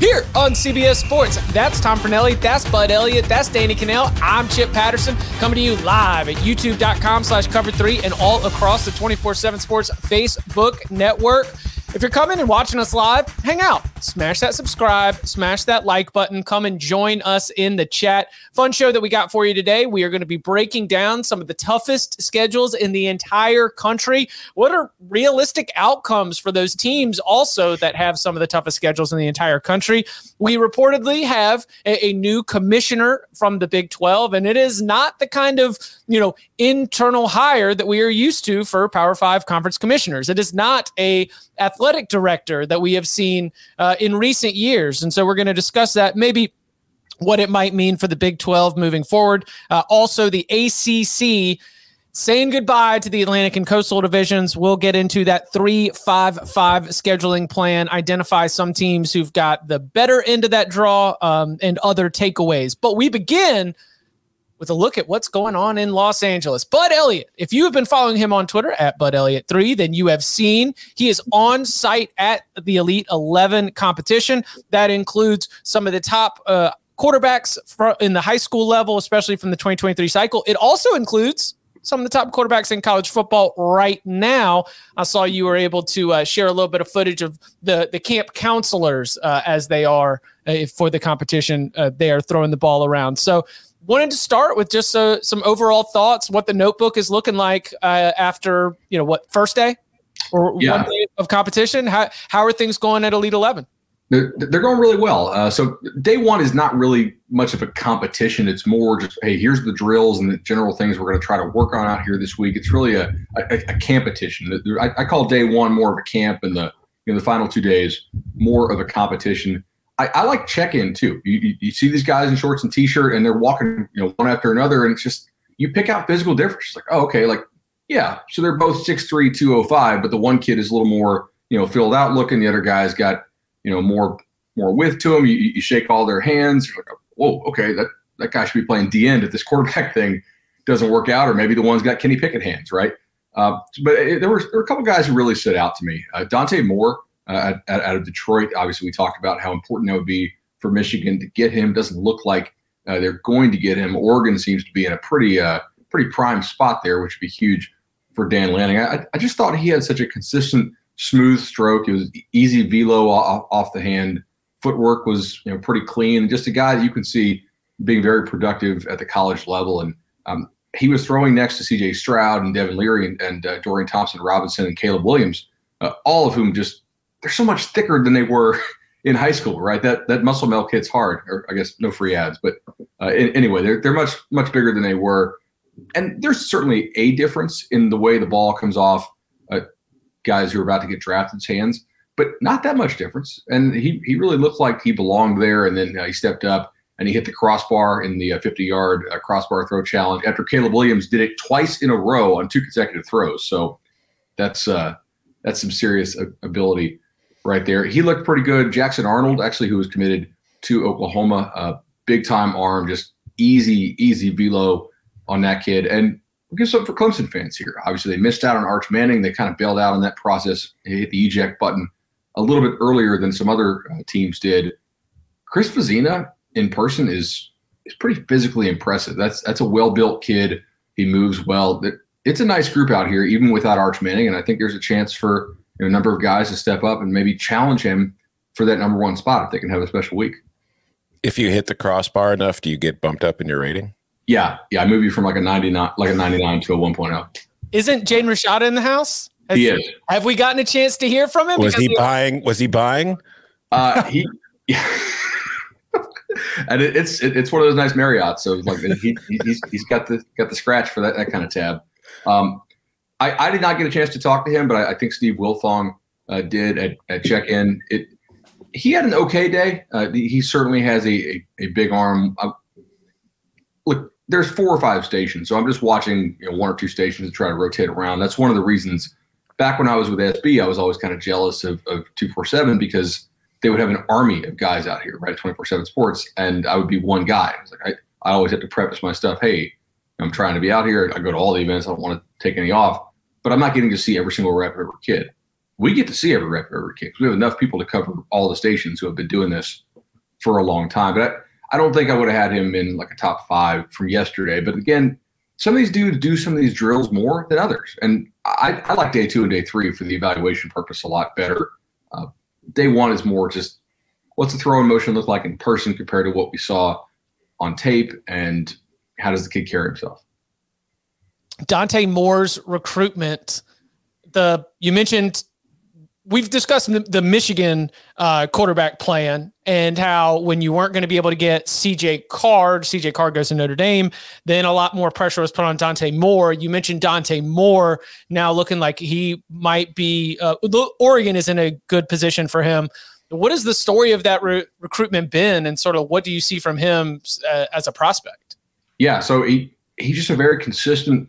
here on CBS Sports. That's Tom Fornelli. That's Bud Elliott. That's Danny Kanell. I'm Chip Patterson coming to you live at youtube.com slash cover three and all across the 24 7 Sports Facebook network. If you're coming and watching us live, hang out, smash that subscribe, smash that like button, come and join us in the chat. Fun show that we got for you today. We are going to be breaking down some of the toughest schedules in the entire country. What are realistic outcomes for those teams also that have some of the toughest schedules in the entire country? We reportedly have a, a new commissioner from the Big 12, and it is not the kind of, you know, internal hire that we are used to for Power 5 conference commissioners. It is not a athletic director that we have seen uh, in recent years. And so we're going to discuss that maybe what it might mean for the Big 12 moving forward. Uh, also, the ACC saying goodbye to the Atlantic and Coastal divisions. We'll get into that 3 5 5 scheduling plan, identify some teams who've got the better end of that draw um, and other takeaways. But we begin with a look at what's going on in Los Angeles. Bud Elliott, if you have been following him on Twitter at Bud Elliott3, then you have seen he is on site at the Elite 11 competition. That includes some of the top uh, quarterbacks in the high school level, especially from the 2023 cycle. It also includes some of the top quarterbacks in college football right now. I saw you were able to uh, share a little bit of footage of the the camp counselors uh, as they are uh, for the competition. Uh, they are throwing the ball around. So wanted to start with just uh, some overall thoughts, what the notebook is looking like uh, after you know what first day or yeah. one day of competition. How how are things going at Elite Eleven? They're, they're going really well. Uh, so day one is not really much of a competition. It's more just hey, here's the drills and the general things we're going to try to work on out here this week. It's really a a, a competition. I, I call day one more of a camp, and the you know, the final two days more of a competition. I, I like check in too. You, you, you, see these guys in shorts and t-shirt, and they're walking, you know, one after another, and it's just you pick out physical difference. Like, oh, okay, like yeah, so they're both 6'3", 205, but the one kid is a little more, you know, filled out looking. The other guy's got, you know, more more width to him. You, you shake all their hands. Like, whoa, okay, that that guy should be playing D end if this quarterback thing doesn't work out, or maybe the one's got Kenny Pickett hands, right? Uh, but it, there were there were a couple guys who really stood out to me. Uh, Dante Moore uh, out of Detroit. Obviously, we talked about how important that would be for Michigan to get him. Doesn't look like uh, they're going to get him. Oregon seems to be in a pretty uh, pretty prime spot there, which would be huge for Dan Lanning. I, I just thought he had such a consistent, smooth stroke. It was easy velo off, off the hand. Footwork was you know pretty clean. Just a guy that you can see being very productive at the college level. And um, he was throwing next to C.J. Stroud and Devin Leary and, and uh, Dorian Thompson Robinson and Caleb Williams, uh, all of whom just they're so much thicker than they were in high school, right? That that muscle milk hits hard. Or I guess no free ads, but uh, in, anyway, they're they're much much bigger than they were, and there's certainly a difference in the way the ball comes off uh, guys who are about to get drafted hands, but not that much difference. And he he really looked like he belonged there, and then uh, he stepped up and he hit the crossbar in the 50 yard uh, crossbar throw challenge after Caleb Williams did it twice in a row on two consecutive throws. So that's uh, that's some serious ability right there. He looked pretty good. Jackson Arnold, actually, who was committed to Oklahoma, uh, big time arm, just easy, easy velo on that kid. And we'll give some for Clemson fans here. Obviously, they missed out on Arch Manning. They kind of bailed out on that process. They hit the eject button a little bit earlier than some other uh, teams did. Chris Vizzina in person is is pretty physically impressive. That's that's a well built kid. He moves well. It's a nice group out here, even without Arch Manning, and I think there's a chance for a number of guys to step up and maybe challenge him for that number one spot if they can have a special week. If you hit the crossbar enough, do you get bumped up in your rating? Yeah, yeah, I move you from like a 99, like a 99 to a 1.0. Isn't Jaden Rashada in the house? Has, he is. Have we gotten a chance to hear from him? Was he buying? Was he buying? Uh, he. Yeah. and it, it's it, it's one of those nice Marriott. So like he, he's he's got the got the scratch for that that kind of tab. Um, I, I did not get a chance to talk to him, but I, I think Steve Wiltfong uh, did at, at check in. It he had an okay day. Uh, he certainly has a a, a big arm. Uh, look, there's four or five stations, so I'm just watching you know, one or two stations to try to rotate around. That's one of the reasons. Back when I was with SB, I was always kind of jealous of, of 247 because they would have an army of guys out here, right? 24 7 sports. And I would be one guy. I was like, I, I always have to preface my stuff. Hey, I'm trying to be out here. I go to all the events. I don't want to take any off, but I'm not getting to see every single rep of every kid. We get to see every rep of every kid because we have enough people to cover all the stations who have been doing this for a long time. But I, I don't think I would have had him in like a top five from yesterday. But again, some of these dudes do some of these drills more than others. And I, I like day two and day three for the evaluation purpose a lot better. Uh, day one is more just what's the throwing motion look like in person compared to what we saw on tape, and how does the kid carry himself? Dante Moore's recruitment. The you mentioned we've discussed the, the Michigan uh, quarterback plan and how when you weren't going to be able to get CJ Carr, CJ Carr goes to Notre Dame, then a lot more pressure was put on Dante Moore. You mentioned Dante Moore now looking like he might be, uh, Oregon is in a good position for him. What has the story of that re- recruitment been, and sort of what do you see from him uh, as a prospect? Yeah, so he he's just a very consistent,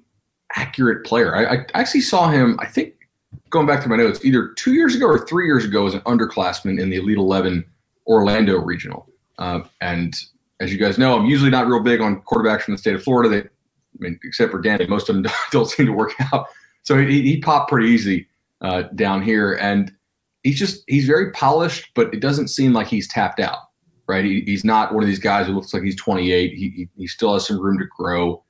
accurate player. I, I actually saw him. I think going back to my notes, either two years ago or three years ago as an underclassman in the Elite 11 Orlando Regional. Uh, and as you guys know, I'm usually not real big on quarterbacks from the state of Florida. They, I mean, except for Danny, most of them don't seem to work out. So he, he popped pretty easy uh, down here, and he's just he's very polished, but it doesn't seem like he's tapped out. Right? He, he's not one of these guys who looks like he's 28. He, he, he still has some room to grow.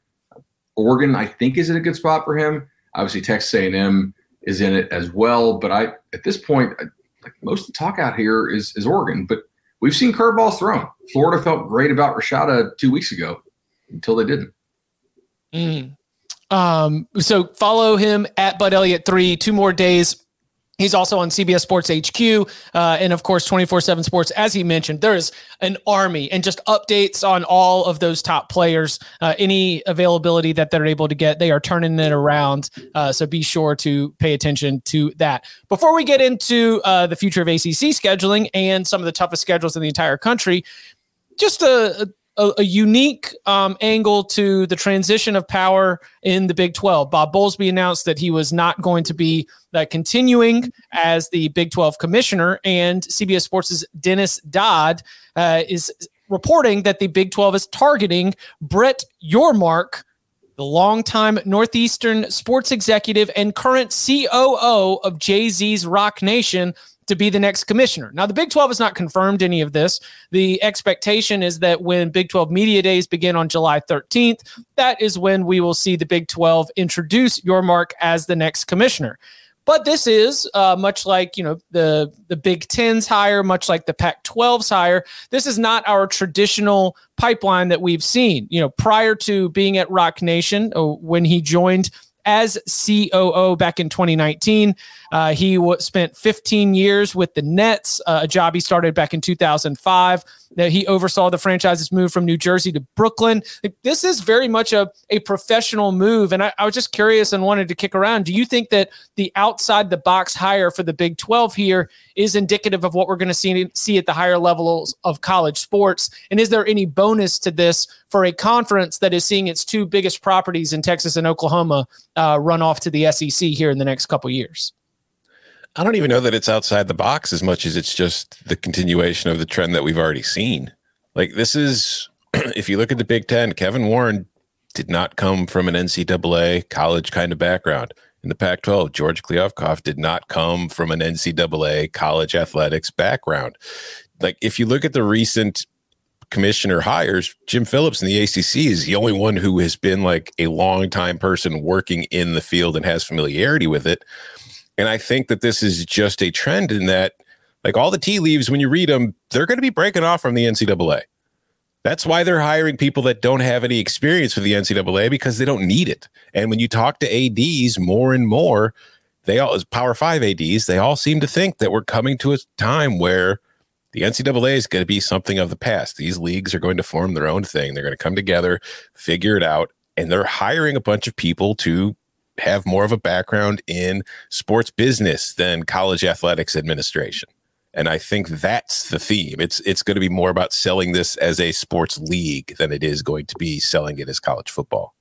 Oregon, I think, is in a good spot for him. Obviously, Texas A&M is in it as well. But I, at this point, I, like most of the talk out here is is Oregon. But we've seen curveballs thrown. Florida felt great about Rashada two weeks ago until they didn't. Mm. Um, so follow him at Bud Elliott three. Two more days He's also on CBS Sports HQ uh, and, of course, 24 7 Sports. As he mentioned, there is an army and just updates on all of those top players. Uh, any availability that they're able to get, they are turning it around. Uh, so be sure to pay attention to that. Before we get into uh, the future of ACC scheduling and some of the toughest schedules in the entire country, just a, a a, unique um, angle to the transition of power in the Big 12. Bob Bowlesby announced that he was not going to be uh, continuing as the Big 12 commissioner, and CBS Sports' Dennis Dodd uh, is reporting that the Big 12 is targeting Brett Yormark the longtime Northeastern sports executive and current COO of Jay Z's Roc Nation, to be the next commissioner. Now, the Big 12 has not confirmed any of this. The expectation is that when Big 12 Media Days begin on July 13th, that is when we will see the Big 12 introduce Yormark as the next commissioner. But this is uh, much like you know the the Big Ten's hire, much like the Pac-12's hire. This is not our traditional pipeline that we've seen. You know, prior to being at Roc Nation, uh, when he joined as COO back in 2019. Uh, he w- spent 15 years with the Nets, uh, a job he started back in 2005 that he oversaw the franchise's move from New Jersey to Brooklyn. This is very much a, a professional move. And I, I was just curious and wanted to kick around. Do you think that the outside the box hire for the Big 12 here is indicative of what we're going to see, see at the higher levels of college sports? And is there any bonus to this for a conference that is seeing its two biggest properties in Texas and Oklahoma uh, run off to the SEC here in the next couple years? I don't even know that it's outside the box as much as it's just the continuation of the trend that we've already seen. Like this is, if you look at the Big Ten, Kevin Warren did not come from an NCAA college kind of background. In the Pac 12, George Kliavkoff did not come from an NCAA college athletics background. Like, if you look at the recent commissioner hires, Jim Phillips in the ACC is the only one who has been like a long time person working in the field and has familiarity with it. And I think that this is just a trend in that Like all the tea leaves, when you read them, they're going to be breaking off from the NCAA. That's why they're hiring people that don't have any experience with the NCAA because they don't need it. And when you talk to ADs more and more, they all, as Power Five ADs, they all seem to think that we're coming to a time where the NCAA is going to be something of the past. These leagues are going to form their own thing. They're going to come together, figure it out, and they're hiring a bunch of people to have more of a background in sports business than college athletics administration. And I think that's the theme. It's it's going to be more about selling this as a sports league than it is going to be selling it as college football.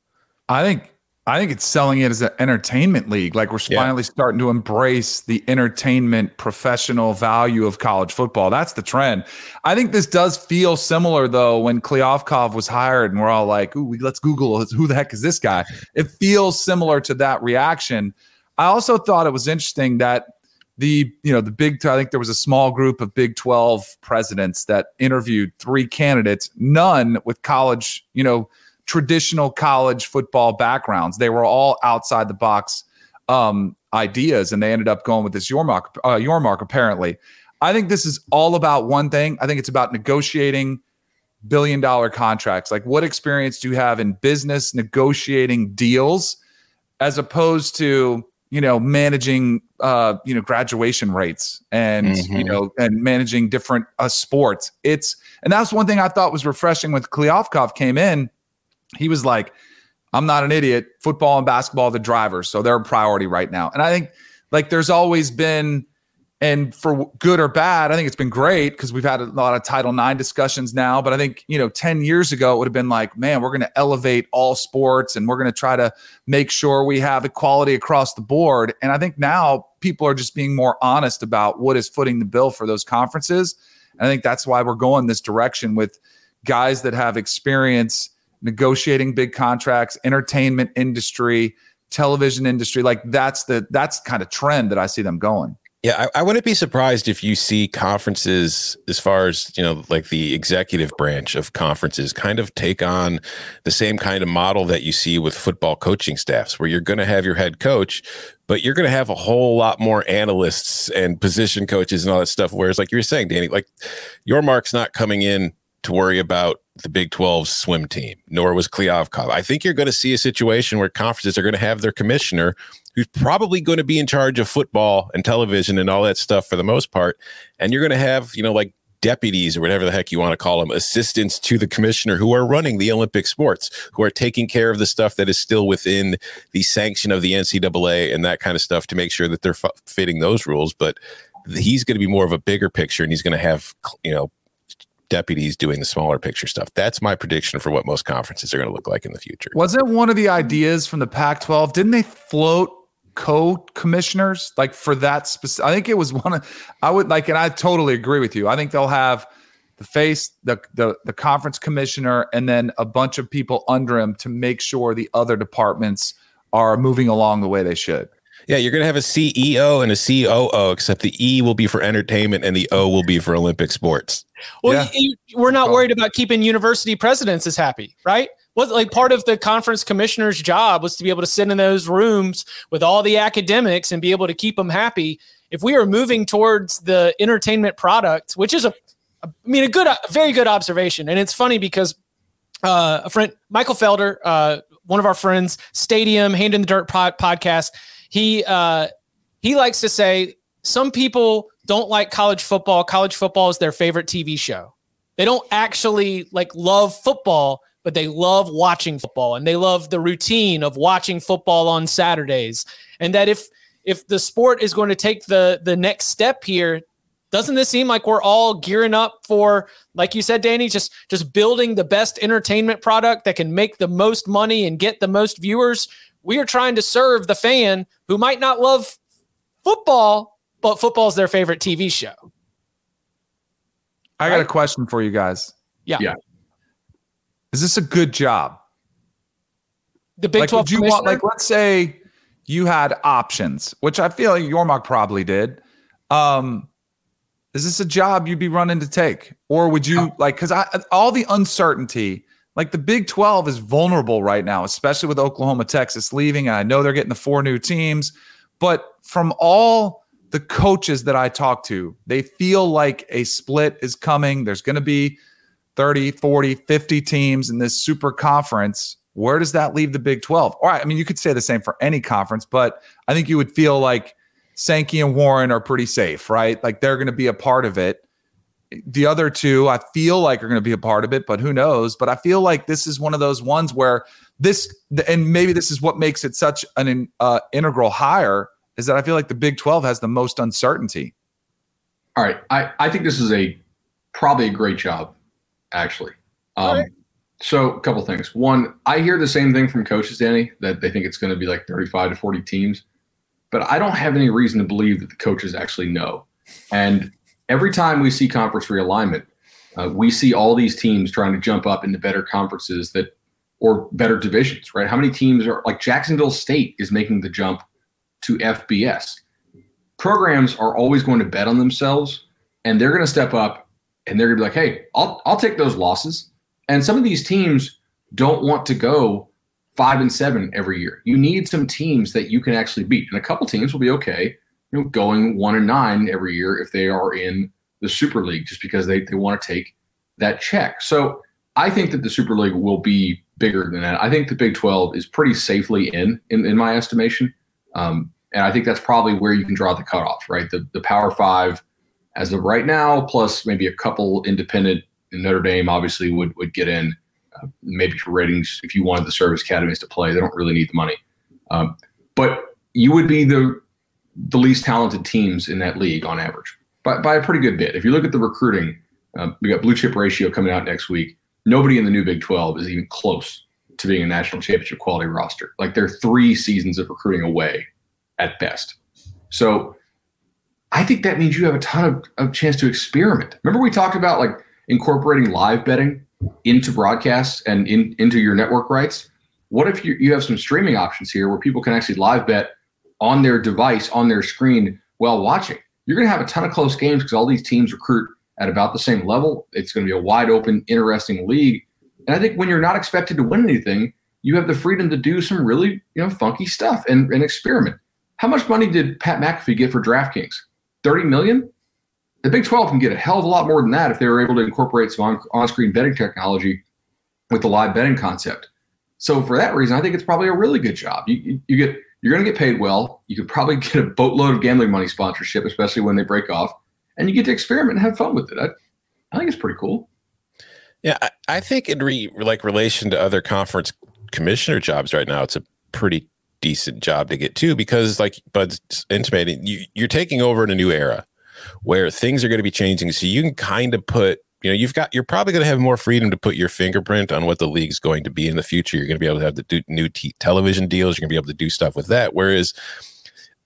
I think I think it's selling it as an entertainment league. Like we're yeah. finally starting to embrace the entertainment professional value of college football. That's the trend. I think this does feel similar though when Kliavkoff was hired and we're all like, Ooh, let's Google who the heck is this guy? It feels similar to that reaction. I also thought it was interesting that the you know the big I think there was a small group of Big 12 presidents that interviewed three candidates, none with college, you know, traditional college football backgrounds. They were all outside the box um, ideas, and they ended up going with this Yormark. Uh, Yormark apparently. I think this is all about one thing. I think it's about negotiating billion dollar contracts. Like, what experience do you have in business negotiating deals, as opposed to you know managing uh, you know graduation rates and mm-hmm. you know and managing different uh, sports. It's and that's one thing I thought was refreshing when Kliavkoff came in he was like, I'm not an idiot. Football and basketball, the drivers. So they're a priority right now. And I think like there's always been, and for good or bad, I think it's been great because we've had a lot of Title IX discussions now. But I think, you know, 10 years ago, it would have been like, man, we're going to elevate all sports and we're going to try to make sure we have equality across the board. And I think now people are just being more honest about what is footing the bill for those conferences. And I think that's why we're going this direction with guys that have experience negotiating big contracts, entertainment industry, television industry. Like that's the that's kind of trend that I see them going. Yeah, I, I, wouldn't be surprised if you see conferences, as far as you know, like the executive branch of conferences, kind of take on the same kind of model that you see with football coaching staffs, where you're going to have your head coach, but you're going to have a whole lot more analysts and position coaches and all that stuff. Whereas, like you were saying, Danny, like Yormark's not coming in to worry about the Big 12 swim team, nor was Kliavkoff. I think you're going to see a situation where conferences are going to have their commissioner who's probably going to be in charge of football and television and all that stuff for the most part. And you're going to have, you know, like deputies or whatever the heck you want to call them, assistants to the commissioner who are running the Olympic sports, who are taking care of the stuff that is still within the sanction of the NCAA and that kind of stuff to make sure that they're f- fitting those rules. But he's going to be more of a bigger picture and he's going to have, you know, deputies doing the smaller picture stuff. That's my prediction for what most conferences are going to look like in the future. Wasn't one of the ideas from the Pac 12? Didn't they float co commissioners like for that specific? I think it was one of, I would like, and I totally agree with you. I think they'll have the face, the, the, the conference commissioner, and then a bunch of people under him to make sure the other departments are moving along the way they should. Yeah, you're going to have a CEO and a COO, except the E will be for entertainment and the O will be for Olympic sports. Well, yeah. you, we're not worried about keeping university presidents as happy, right? Was like part of the conference commissioner's job was to be able to sit in those rooms with all the academics and be able to keep them happy. If we are moving towards the entertainment product, which is a, I mean, a good, a very good observation, and it's funny because uh, a friend, Michael Felder, uh, one of our friends, Stadium Hand in the Dirt pod, podcast he uh, he likes to say some people don't like college football. College football is their favorite TV show. They don't actually like love football, but they love watching football and they love the routine of watching football on Saturdays. And that if if the sport is going to take the the next step here, doesn't this seem like we're all gearing up for like you said danny just just building the best entertainment product that can make the most money and get the most viewers we are trying to serve the fan who might not love football, but football is their favorite TV show. I got right? a question for you guys. Yeah. Yeah. Is this a good job? The Big like, 12 you want like let's say you had options, which I feel like Yormark probably did. Um, is this a job you'd be running to take? Or would you like because I all the uncertainty like the Big 12 is vulnerable right now, especially with Oklahoma, Texas leaving. And I know they're getting the four new teams, but from all the coaches that I talk to, they feel like a split is coming. There's going to be 30, 40, 50 teams in this super conference. Where does that leave the Big 12? All right. I mean, you could say the same for any conference, but I think you would feel like Sankey and Warren are pretty safe, right? Like they're going to be a part of it. The other two, I feel like are going to be a part of it, but who knows? But I feel like this is one of those ones where this, and maybe this is what makes it such an uh, integral hire is that I feel like the Big 12 has the most uncertainty. All right. I, I think this is a probably a great job, actually. Um, right. So, a couple things. One, I hear the same thing from coaches, Danny, that they think it's going to be like 35 to 40 teams. But I don't have any reason to believe that the coaches actually know. And every time we see conference realignment, uh, we see all these teams trying to jump up into better conferences that or better divisions, right? How many teams are like Jacksonville State is making the jump to FBS. Programs are always going to bet on themselves and they're going to step up and they're going to be like, hey, I'll, I'll take those losses. And some of these teams don't want to go five and seven every year. You need some teams that you can actually beat. And a couple teams will be okay, you know, going one and nine every year if they are in the Super League, just because they, they want to take that check. So I think that the Super League will be bigger than that. I think the Big 12 is pretty safely in, in, in my estimation. Um, and I think that's probably where you can draw the cutoff, right? The the Power Five, as of right now, plus maybe a couple independent. Notre Dame obviously would would get in, uh, maybe for ratings if you wanted the service academies to play. They don't really need the money, um, but you would be the the least talented teams in that league on average by, by a pretty good bit. If you look at the recruiting, uh, we got blue chip ratio coming out next week. Nobody in the new Big 12 is even close to being a national championship quality roster. Like they're three seasons of recruiting away at best. So I think that means you have a ton of, of chance to experiment. Remember we talked about like incorporating live betting into broadcasts and in, into your network rights? What if you, you have some streaming options here where people can actually live bet on their device, on their screen while watching? You're going to have a ton of close games because all these teams recruit at about the same level. It's going to be a wide open, interesting league. And I think when you're not expected to win anything, you have the freedom to do some really you know funky stuff and, and experiment. How much money did Pat McAfee get for DraftKings? 30 million? The Big 12 can get a hell of a lot more than that if they were able to incorporate some on, screen betting technology with the live betting concept. So for that reason, I think it's probably a really good job. You, you, you get you're going to get paid well. You could probably get a boatload of gambling money sponsorship, especially when they break off, and you get to experiment and have fun with it. I, I think it's pretty cool. Yeah, I, I think in re, like relation to other conference commissioner jobs right now, it's a pretty decent job to get to because, like Bud's intimating, you, you're taking over in a new era where things are going to be changing. So you can kind of put you know you've got you're probably going to have more freedom to put your fingerprint on what the league's going to be in the future you're going to be able to have the do, new t- television deals you're going to be able to do stuff with that whereas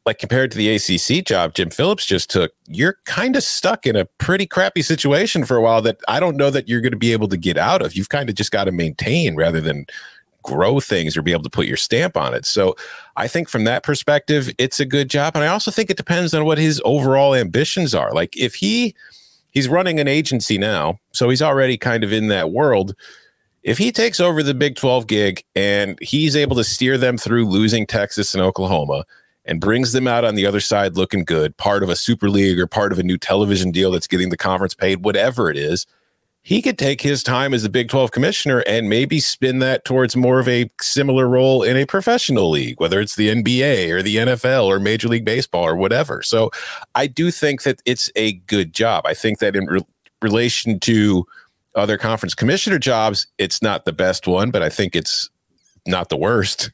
like compared to the ACC job Jim Phillips just took, you're kind of stuck in a pretty crappy situation for a while that I don't know that you're going to be able to get out of. You've kind of just got to maintain rather than grow things or be able to put your stamp on it. So I think from that perspective, it's a good job. And I also think it depends on what his overall ambitions are. Like if he he's running an agency now, so he's already kind of in that world. If he takes over the Big 12 gig and he's able to steer them through losing Texas and Oklahoma, and brings them out on the other side looking good, part of a super league or part of a new television deal that's getting the conference paid, whatever it is, he could take his time as the Big 12 commissioner and maybe spin that towards more of a similar role in a professional league, whether it's the NBA or the NFL or Major League Baseball or whatever. So I do think that it's a good job. I think that in re- relation to other conference commissioner jobs, it's not the best one, but I think it's not the worst.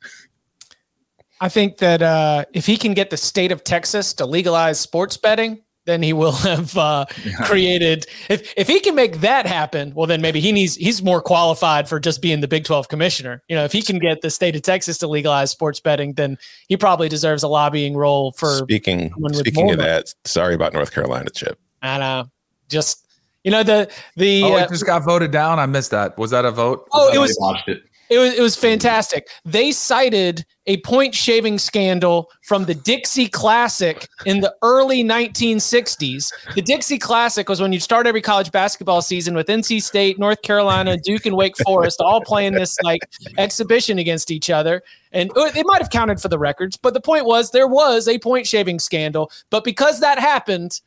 I think that uh, if he can get the state of Texas to legalize sports betting, then he will have uh, created. If if he can make that happen, well, then maybe he needs he's more qualified for just being the Big Twelve commissioner. You know, if he can get the state of Texas to legalize sports betting, then he probably deserves a lobbying role for. Speaking speaking of that, sorry about North Carolina, Chip. I know, just you know the the oh, it uh, just got voted down. I missed that. Was that a vote? Oh, it was. Watched it. It was it was fantastic. They cited a point shaving scandal from the Dixie Classic in the early 1960s. The Dixie Classic was when you'd start every college basketball season with NC State, North Carolina, Duke, and Wake Forest all playing this like exhibition against each other. And it might have counted for the records, but the point was there was a point shaving scandal. But because that happened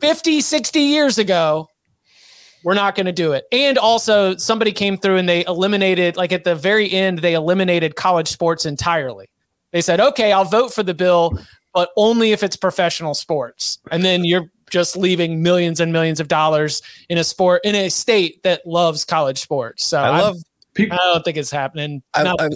50, 60 years ago, we're not going to do it. And also, somebody came through and they eliminated, like at the very end, they eliminated college sports entirely. They said, okay, I'll vote for the bill, but only if it's professional sports. And then you're just leaving millions and millions of dollars in a sport, in a state that loves college sports. So I love people. I don't think it's happening. I, I,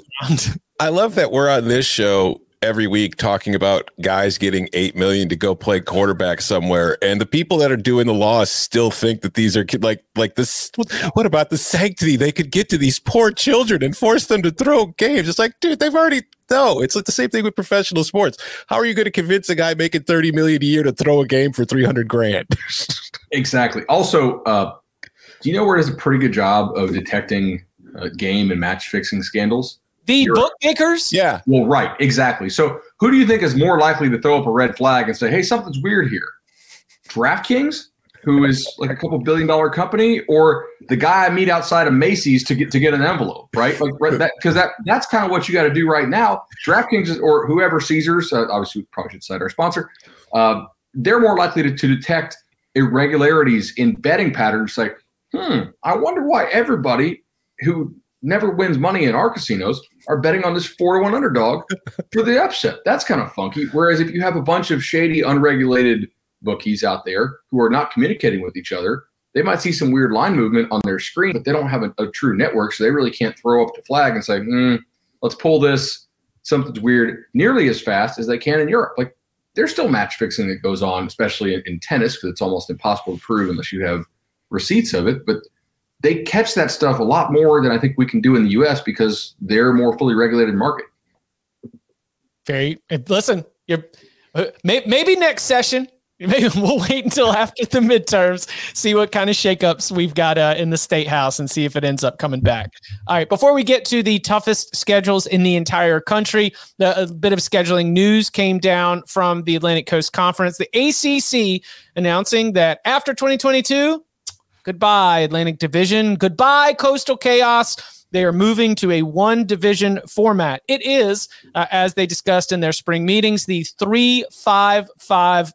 I love that we're on this show every week talking about guys getting eight million to go play quarterback somewhere, and the people that are doing the law still think that these are like like this. What about the sanctity? They could get to these poor children and force them to throw games. It's like, dude, they've already no. It's like the same thing with professional sports. How are you going to convince a guy making thirty million a year to throw a game for three hundred grand? exactly. Also, uh, do you know where does a pretty good job of detecting uh, game and match fixing scandals? The bookmakers? Yeah. Well, right. Exactly. So who do you think is more likely to throw up a red flag and say, hey, something's weird here? DraftKings, who is like a couple billion dollar company, or the guy I meet outside of Macy's to get to get an envelope, right? Like right, that because that that's kind of what you got to do right now. DraftKings or whoever Caesars, uh, obviously we probably should cite our sponsor. Uh, they're more likely to, to detect irregularities in betting patterns. Like, hmm, I wonder why everybody who never wins money in our casinos are betting on this four to one underdog for the upset. That's kind of funky. Whereas if you have a bunch of shady, unregulated bookies out there who are not communicating with each other, they might see some weird line movement on their screen, but they don't have a, a true network, so they really can't throw up the flag and say, hmm, "Let's pull this." Something's weird nearly as fast as they can in Europe. Like there's still match fixing that goes on, especially in, in tennis, because it's almost impossible to prove unless you have receipts of it. But they catch that stuff a lot more than I think we can do in the U.S. because they're more fully regulated market. Very listen. You're uh, maybe next session. Maybe we'll wait until after the midterms, see what kind of shakeups we've got uh, in the state house, and see if it ends up coming back. All right. Before we get to the toughest schedules in the entire country, the, a bit of scheduling news came down from the Atlantic Coast Conference. The ACC announcing that after 2022, Goodbye, Atlantic Division. Goodbye, Coastal Chaos. They are moving to a one division format. It is, uh, as they discussed in their spring meetings, the 355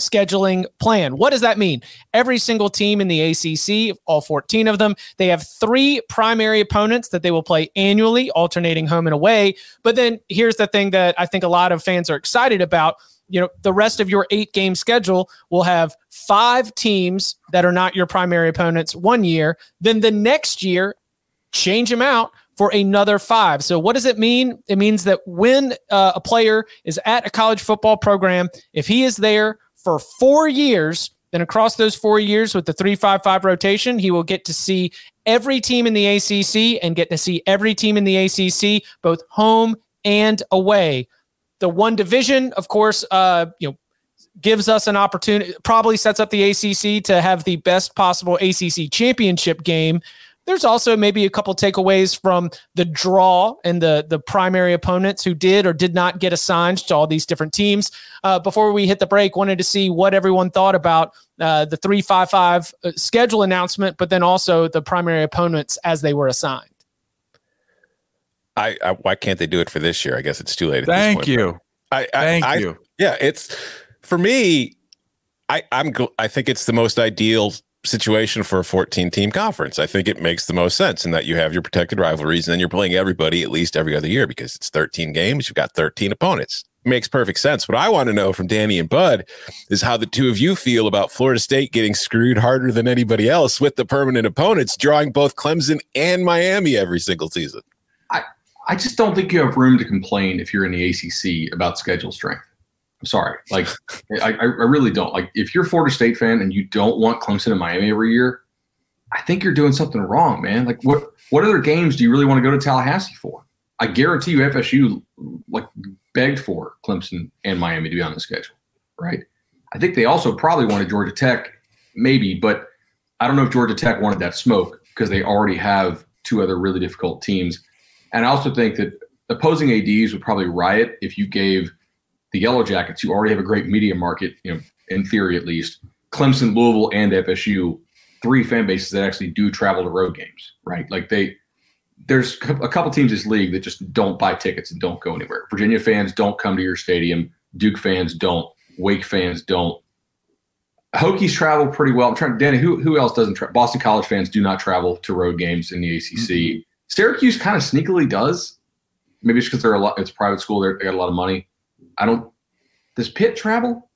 scheduling plan. What does that mean? Every single team in the ACC, all 14 of them, they have three primary opponents that they will play annually, alternating home and away. But then here's the thing that I think a lot of fans are excited about you know the rest of your eight game schedule will have five teams that are not your primary opponents one year. Then the next year change them out for another five. So what does it mean? It means that when uh, a player is at a college football program if he is there for four years then across those four years with the 355 rotation he will get to see every team in the acc and get to see every team in the acc both home and away the one division, of course, uh, you know, gives us an opportunity, probably sets up the ACC to have the best possible ACC championship game. There's also maybe a couple takeaways from the draw and the the primary opponents who did or did not get assigned to all these different teams. Uh, before we hit the break, wanted to see what everyone thought about uh, the three five five uh, schedule announcement, but then also the primary opponents as they were assigned. I, I, why can't they do it for this year? I guess it's too late. Thank point, you. I, I, Thank I, you. Yeah, it's for me. I I'm I think it's the most ideal situation for a 14 team conference. I think it makes the most sense in that you have your protected rivalries and then you're playing everybody at least every other year because it's 13 games. You've got 13 opponents. It makes perfect sense. What I want to know from Danny and Bud is how the two of you feel about Florida State getting screwed harder than anybody else with the permanent opponents, drawing both Clemson and Miami every single season. I just don't think you have room to complain if you're in the ACC about schedule strength. I'm sorry. Like, I, I really don't. Like, if you're a Florida State fan and you don't want Clemson and Miami every year, I think you're doing something wrong, man. Like, what what other games do you really want to go to Tallahassee for? I guarantee you, FSU like begged for Clemson and Miami to be on the schedule, right? I think they also probably wanted Georgia Tech, maybe, but I don't know if Georgia Tech wanted that smoke because they already have two other really difficult teams. And I also think that opposing ADs would probably riot if you gave the Yellow Jackets, who already have a great media market, you know, in theory at least, Clemson, Louisville, and FSU, three fan bases that actually do travel to road games, right? Like they, there's a couple teams in this league that just don't buy tickets and don't go anywhere. Virginia fans don't come to your stadium. Duke fans don't. Wake fans don't. Hokies travel pretty well. I'm trying, Danny. Who who else doesn't? Tra- Boston College fans do not travel to road games in the ACC. Mm-hmm. Syracuse kind of sneakily does. Maybe it's because they're a lot. It's private school. They're, they got a lot of money. I don't. Does Pitt travel?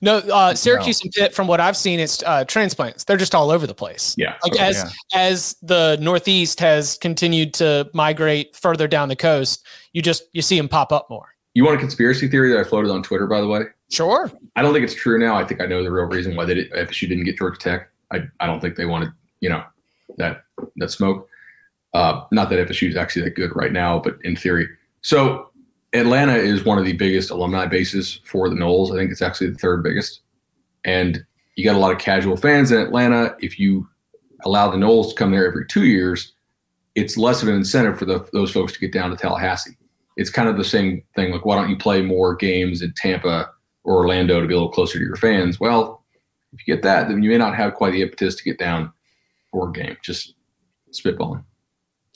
No, uh, Syracuse no. and Pitt, from what I've seen, it's uh, transplants. They're just all over the place. Yeah. Like as yeah. as the Northeast has continued to migrate further down the coast, you just you see them pop up more. You want a conspiracy theory that I floated on Twitter, by the way? Sure. I don't think it's true now. I think I know the real reason why they did, FSU didn't get Georgia Tech. I, I don't think they wanted, you know, that that smoke. Uh, not that FSU is actually that good right now, but in theory. So Atlanta is one of the biggest alumni bases for the Noles. I think it's actually the third biggest. And you got a lot of casual fans in Atlanta. If you allow the Noles to come there every two years, it's less of an incentive for the, those folks to get down to Tallahassee. It's kind of the same thing. Like, why don't you play more games in Tampa or Orlando to be a little closer to your fans? Well, if you get that, then you may not have quite the impetus to get down for a game. Just spitballing.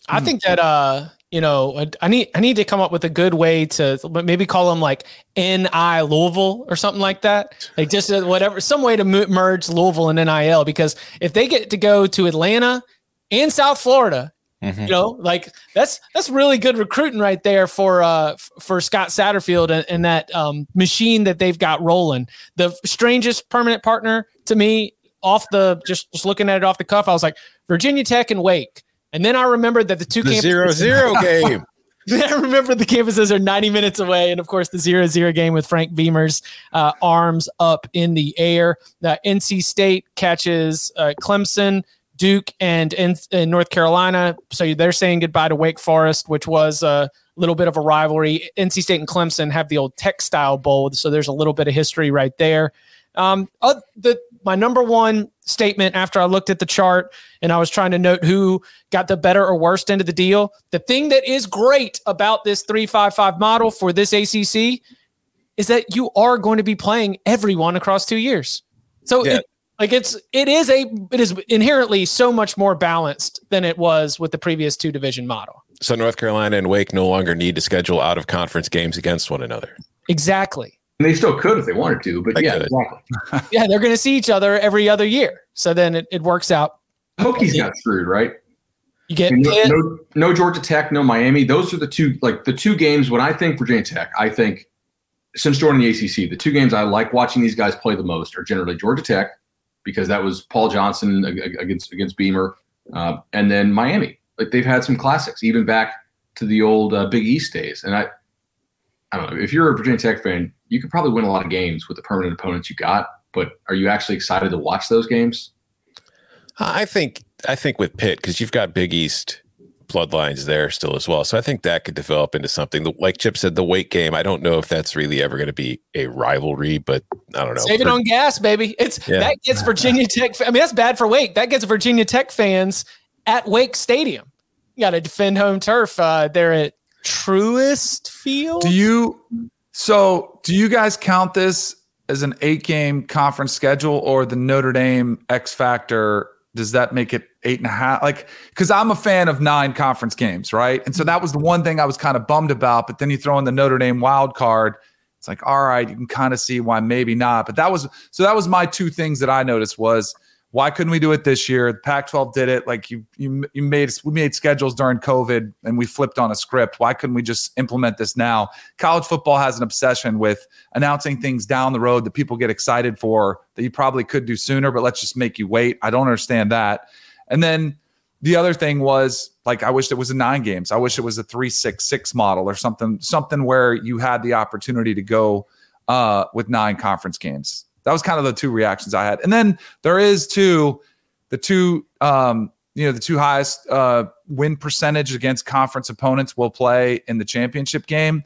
I think that uh you know, I need I need to come up with a good way to maybe call them like NI Louisville or something like that. Like just whatever, some way to merge Louisville and NIL because if they get to go to Atlanta and South Florida, mm-hmm. you know, like that's that's really good recruiting right there for uh for Scott Satterfield and, and that um, machine that they've got rolling. The strangest permanent partner to me off the just just looking at it off the cuff, I was like Virginia Tech and Wake and then I remembered that the two the zero zero game. I remember the campuses are 90 minutes away. And of course, the zero zero game with Frank Beamer's uh, arms up in the air. The NC State catches uh, Clemson, Duke, and in, in, North Carolina. So they're saying goodbye to Wake Forest, which was a little bit of a rivalry. NC State and Clemson have the old textile bowl. So there's a little bit of history right there. Um, uh, the my number one statement after I looked at the chart and I was trying to note who got the better or worst end of the deal. The thing that is great about this 355 model for this ACC is that you are going to be playing everyone across two years. So yeah. it, like it's it is a it is inherently so much more balanced than it was with the previous two division model. So North Carolina and Wake no longer need to schedule out of conference games against one another. Exactly. And they still could if they wanted to, but they yeah, could. exactly. yeah, they're going to see each other every other year. So then it, it works out. Hokies got screwed, right? You get no, no, no, Georgia Tech, no Miami. Those are the two, like the two games. When I think Virginia Tech, I think since joining the ACC, the two games I like watching these guys play the most are generally Georgia Tech because that was Paul Johnson against against Beamer, uh, and then Miami. Like they've had some classics, even back to the old uh, Big East days. And I, I don't know if you're a Virginia Tech fan, you could probably win a lot of games with the permanent opponents you got, but are you actually excited to watch those games? I think I think with Pitt because you've got Big East bloodlines there still as well, so I think that could develop into something. Like Chip said, the weight game. I don't know if that's really ever going to be a rivalry, but I don't know. Save it on gas, baby. It's yeah. that gets Virginia Tech. I mean, that's bad for Wake. That gets Virginia Tech fans at Wake Stadium. You got to defend home turf uh, there at Truist Field. Do you so, do you guys count this as an eight game conference schedule or the Notre Dame X Factor? Does that make it eight and a half? Like, because I'm a fan of nine conference games, right? And so that was the one thing I was kind of bummed about. But then you throw in the Notre Dame wild card. It's like, all right, you can kind of see why maybe not. But that was so that was my two things that I noticed was why couldn't we do it this year? The Pac-12 did it. Like you, you, you made we made schedules during COVID, and we flipped on a script. Why couldn't we just implement this now? College football has an obsession with announcing things down the road that people get excited for that you probably could do sooner, but let's just make you wait. I don't understand that. And then the other thing was like I wish it was a nine games. I wish it was a three six six model or something, something where you had the opportunity to go uh, with nine conference games. That was kind of the two reactions I had. And then there is two, the two, um, you know, the two highest uh, win percentage against conference opponents will play in the championship game.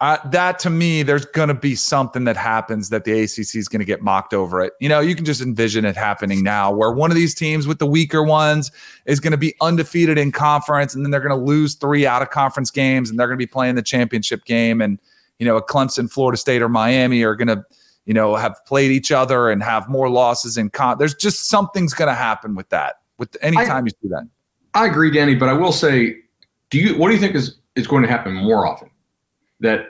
Uh, that to me, there's going to be something that happens that the ACC is going to get mocked over it. You know, you can just envision it happening now where one of these teams with the weaker ones is going to be undefeated in conference and then they're going to lose three out of conference games and they're going to be playing the championship game. And, you know, a Clemson, Florida State, or Miami are going to, you know, have played each other and have more losses in con. There's just something's going to happen with that. With anytime I, you see that. I agree, Danny, but I will say, do you what do you think is is going to happen more often? That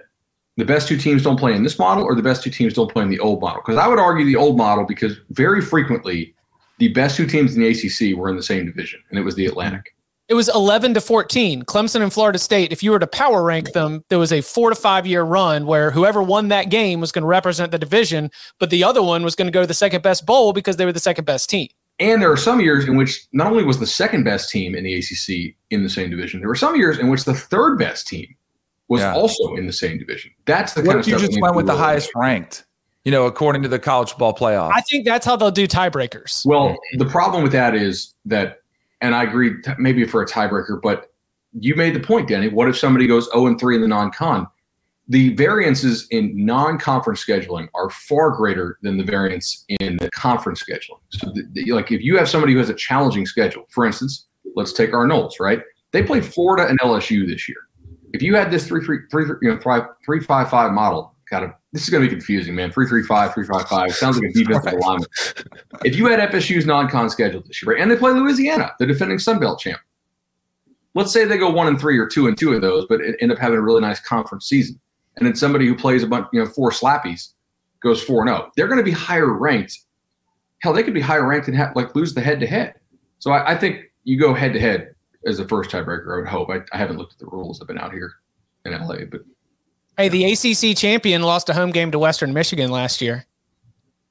the best two teams don't play in this model or the best two teams don't play in the old model? Because I would argue the old model because very frequently the best two teams in the ACC were in the same division, and it was the Atlantic. It was 11 to 14. Clemson and Florida State, if you were to power rank them, there was a four to five year run where whoever won that game was going to represent the division, but the other one was going to go to the second best bowl because they were the second best team. And there are some years in which not only was the second best team in the ACC in the same division, there were some years in which the third best team was yeah. also in the same division. That's the what kind if you just went with the highest ranked? You know, according to the college football playoff. I think that's how they'll do tiebreakers. Well, the problem with that is that, and I agree, maybe for a tiebreaker, but you made the point, Danny. What if somebody goes 0 and 3 in the non con? The variances in non conference scheduling are far greater than the variance in the conference scheduling. So, the, the, like, if you have somebody who has a challenging schedule, for instance, let's take our Noles, right? They play Florida and LSU this year if you had this three three three you know five three five five model, kind of this is going to be confusing, man. Three three five three five five sounds like a defensive right. alignment. If you had FSU's non-con schedule this year, right, and they play Louisiana, the defending Sun Belt champ. Let's say they go one and three or two and two of those, but end up having a really nice conference season. And then somebody who plays a bunch, you know, four slappies goes four and zero. Oh. They're going to be higher ranked. Hell, they could be higher ranked and have, like lose the head to head. So I, I think you go head to head as the first tiebreaker. I would hope. I, I haven't looked at the rules. I've been out here in LA, but hey, the ACC champion lost a home game to Western Michigan last year.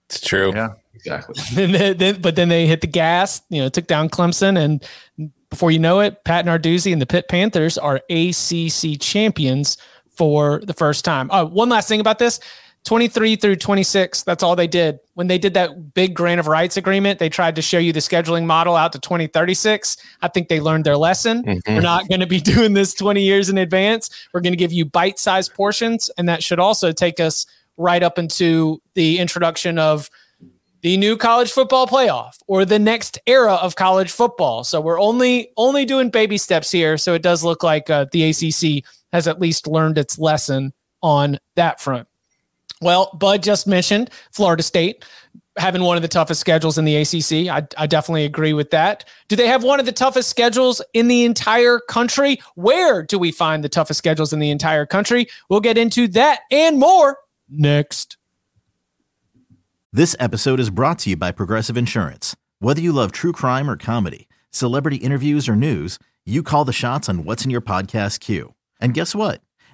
It's true. Yeah, exactly. but then they hit the gas. You know, took down Clemson, and before you know it, Pat Narduzzi and the Pitt Panthers are ACC champions for the first time. Oh, one last thing about this: 23 through 26, that's all they did. When they did that big grant of rights agreement, they tried to show you the scheduling model out to 2036. I think they learned their lesson. Mm-hmm. We're not going to be doing this 20 years in advance. We're going to give you bite sized portions. And that should also take us right up into the introduction of the new college football playoff or the next era of college football. So we're only only doing baby steps here. So it does look like uh, the ACC has at least learned its lesson on that front. Well, Bud just mentioned Florida State having one of the toughest schedules in the ACC. I, I, definitely agree with that. Do they have one of the toughest schedules in the entire country? Where do we find the toughest schedules in the entire country? We'll get into that and more next. This episode is brought to you by Progressive Insurance. Whether you love true crime or comedy, celebrity interviews or news, you call the shots on what's in your podcast queue. And guess what?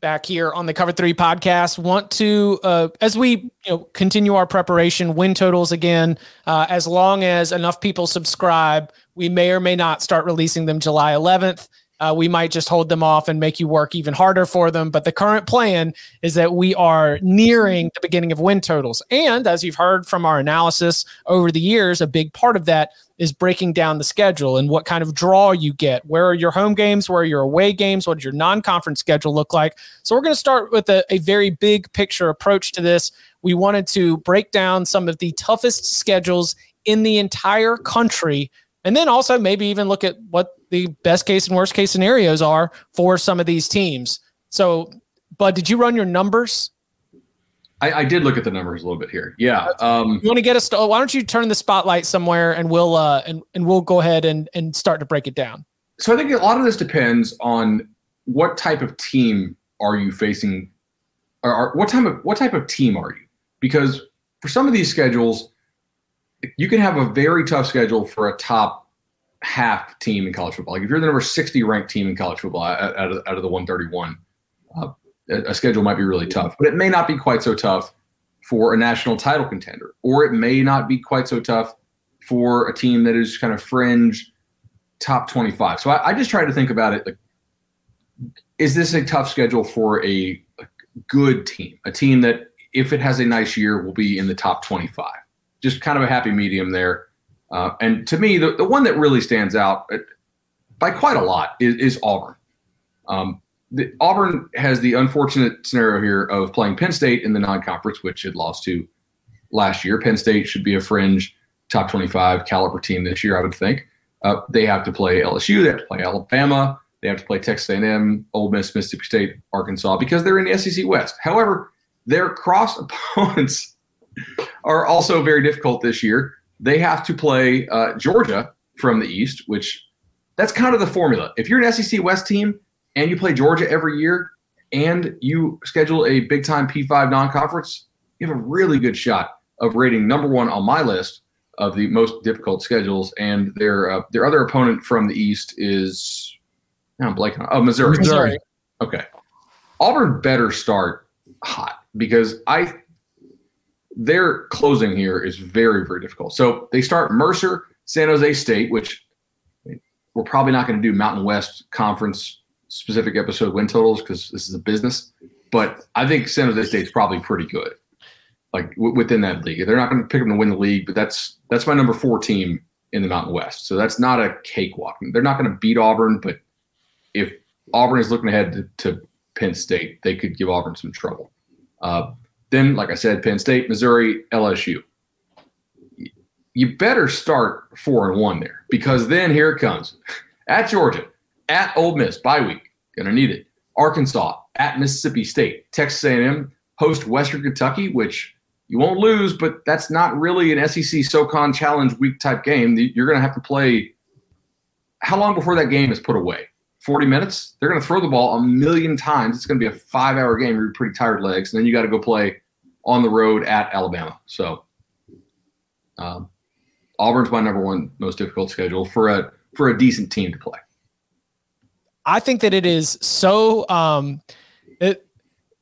back here on the Cover Three podcast. Want to, uh, as we you know continue our preparation, win totals again. Uh, as long as enough people subscribe, we may or may not start releasing them July 11th. Uh, we might just hold them off and make you work even harder for them. But the current plan is that we are nearing the beginning of win totals. And as you've heard from our analysis over the years, a big part of that is breaking down the schedule and what kind of draw you get. Where are your home games? Where are your away games? What does your non conference schedule look like? So we're going to start with a, a very big picture approach to this. We wanted to break down some of the toughest schedules in the entire country and then also maybe even look at what the best case and worst case scenarios are for some of these teams. So, Bud, did you run your numbers? I, I, did look at the numbers a little bit here. Yeah. Um, you want to get us? To, why don't you turn the spotlight somewhere, and we'll uh, and and we'll go ahead and and start to break it down. So I think a lot of this depends on what type of team are you facing, or, or what type of what type of team are you? Because for some of these schedules, you can have a very tough schedule for a top half team in college football. Like if you're the number 60 ranked team in college football out of, out of the 131, uh, a schedule might be really tough, but it may not be quite so tough for a national title contender, or it may not be quite so tough for a team that is kind of fringe top 25. So I, I just try to think about it like, is this a tough schedule for a, a good team, a team that if it has a nice year will be in the top 25? Just kind of a happy medium there. Uh, and to me, the, the one that really stands out uh, by quite a lot is, is Auburn. Um, the, Auburn has the unfortunate scenario here of playing Penn State in the non-conference, which it lost to last year. Penn State should be a fringe top 25 caliber team this year, I would think. Uh, they have to play LSU, they have to play Alabama, they have to play Texas A&M, Ole Miss, Mississippi State, Arkansas, because they're in the SEC West. However, their cross opponents are also very difficult this year. They have to play uh, Georgia from the East, which that's kind of the formula. If you're an SEC West team and you play Georgia every year and you schedule a big time P5 non conference, you have a really good shot of rating number one on my list of the most difficult schedules. And their uh, their other opponent from the East is, I'm blanking on, oh, Missouri. Missouri. Okay. Auburn better start hot because I their closing here is very, very difficult. So they start Mercer, San Jose State, which we're probably not going to do Mountain West Conference specific episode win totals because this is a business. But I think San Jose State's probably pretty good, like w- within that league. They're not going to pick them to win the league, but that's that's my number four team in the Mountain West. So that's not a cakewalk. They're not going to beat Auburn, but if Auburn is looking ahead to, to Penn State, they could give Auburn some trouble. Uh, then, like I said, Penn State, Missouri, LSU. You better start four and one there because then here it comes at Georgia, at Ole Miss, bye week, gonna need it. Arkansas, at Mississippi State, Texas A&M, host Western Kentucky, which you won't lose, but that's not really an SEC SoCon Challenge week type game. You're gonna have to play. How long before that game is put away? 40 minutes. They're going to throw the ball a million times. It's going to be a five hour game. You're pretty tired legs. And then you got to go play on the road at Alabama. So um, Auburn's my number one most difficult schedule for a for a decent team to play. I think that it is so um, it,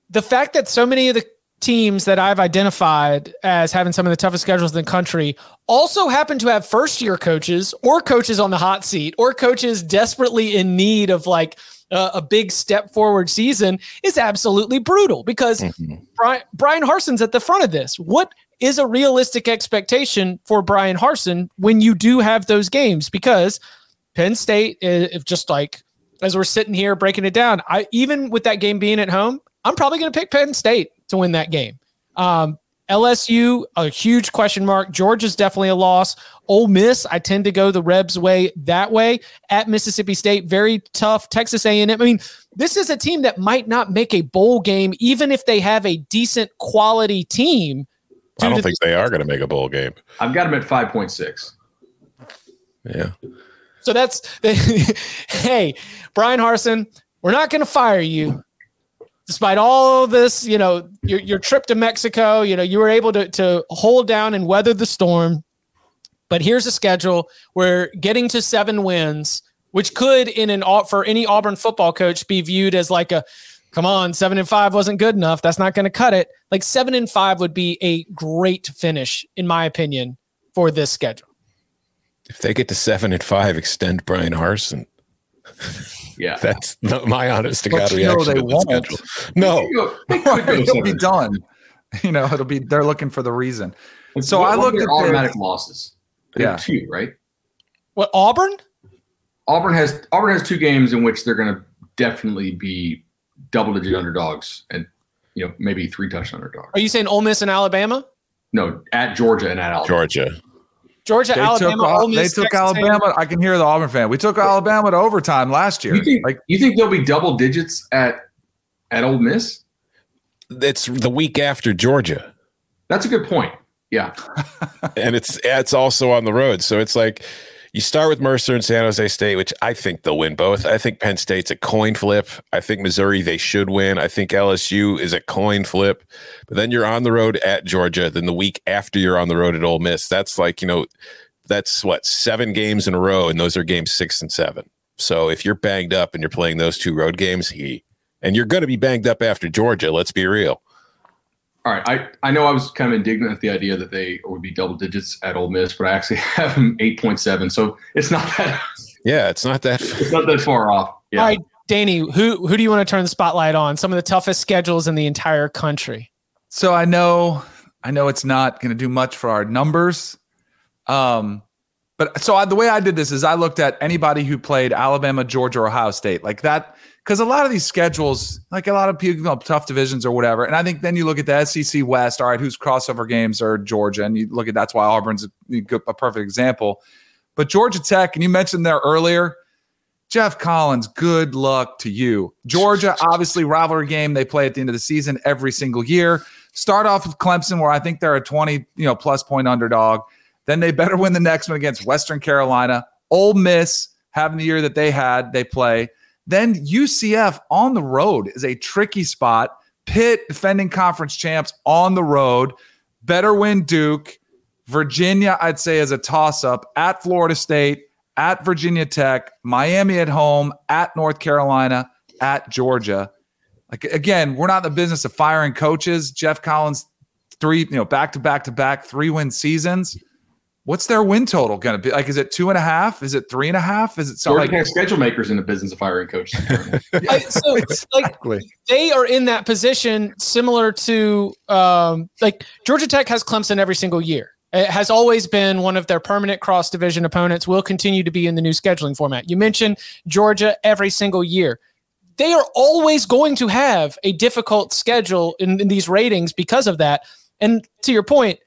the fact that so many of the teams that I've identified as having some of the toughest schedules in the country also happen to have first year coaches or coaches on the hot seat or coaches desperately in need of like uh, a big step forward season is absolutely brutal because mm-hmm. Brian, Bryan Harsin's at the front of this. What is a realistic expectation for Bryan Harsin when you do have those games? Because Penn State, if just like as we're sitting here breaking it down, I even with that game being at home, I'm probably going to pick Penn State to win that game. Um, LSU, a huge question mark. Georgia's definitely a loss. Ole Miss, I tend to go the Rebs way that way. At Mississippi State, very tough. Texas A&M. I mean, this is a team that might not make a bowl game, even if they have a decent quality team. I don't think they are going to make a bowl game. I've got them at five point six. Yeah. So that's hey, Bryan Harsin. we're not going to fire you despite all this, you know, your, your trip to Mexico, you know, you were able to, to hold down and weather the storm. But here's a schedule where getting to seven wins, which could in an for any Auburn football coach be viewed as like a come on, seven and five wasn't good enough. That's not going to cut it. Like seven and five would be a great finish, in my opinion, for this schedule. If they get to seven and five, extend Bryan Harsin. Yeah, that's my honest to God reaction. Know they won't. Schedule. No, it'll be done. You know, it'll be. They're looking for the reason. so I looked at automatic their, losses. They yeah, two right. What Auburn? Auburn has Auburn has two games in which they're going to definitely be double digit underdogs and you know maybe three touchdown underdogs. Are you saying Ole Miss and Alabama? No, at Georgia and at Alabama. Georgia. Georgia, they Alabama, took, Miss, they took Texas Alabama. I can hear the Auburn fan. We took Alabama to overtime last year. You think, like, you think they'll be double digits at at Ole Miss? it's the week after Georgia. That's a good point. Yeah. and it's it's also on the road. So it's like you start with Mercer and San Jose State, which I think they'll win both. I think Penn State's a coin flip. I think Missouri they should win. I think LSU is a coin flip. But then you're on the road at Georgia. Then the week after you're on the road at Ole Miss, that's like you know, that's what seven games in a row, and those are games six and seven. So if you're banged up and you're playing those two road games, he and you're going to be banged up after Georgia. Let's be real. All right, I, I know I was kind of indignant at the idea that they would be double digits at Ole Miss, but I actually have them eight point seven, so it's not that. Yeah, it's not that. It's not that far off. Yeah. All right, Danny, who who do you want to turn the spotlight on? Some of the toughest schedules in the entire country. So I know I know it's not going to do much for our numbers, um, but so I, the way I did this is I looked at anybody who played Alabama, Georgia, or Ohio State like that because a lot of these schedules, like a lot of people, you know, tough divisions or whatever. And I think then you look at the SEC West. All right, whose crossover games are Georgia, and you look at that's why Auburn's a, a perfect example. But Georgia Tech, and you mentioned there earlier, Geoff Collins. Good luck to you, Georgia. Obviously, rivalry game they play at the end of the season every single year. Start off with Clemson, where I think they're a twenty, you know, plus point underdog. Then they better win the next one against Western Carolina. Ole Miss having the year that they had, they play. Then UCF on the road is a tricky spot. Pitt defending conference champs on the road. Better win Duke. Virginia, I'd say, is a toss up at Florida State, at Virginia Tech, Miami at home, at North Carolina, at Georgia. Like again, we're not in the business of firing coaches. Geoff Collins, three, you know, back to back to back, three win seasons. What's their win total going to be? Like, is it two and a half? Is it three and a half? Is it something like schedule makers in the business of hiring coaches? yeah, so, exactly. like, they are in that position similar to um, like Georgia Tech has Clemson every single year. It has always been one of their permanent cross division opponents. Will continue to be in the new scheduling format. You mentioned Georgia every single year. They are always going to have a difficult schedule in, in these ratings because of that. And to your point,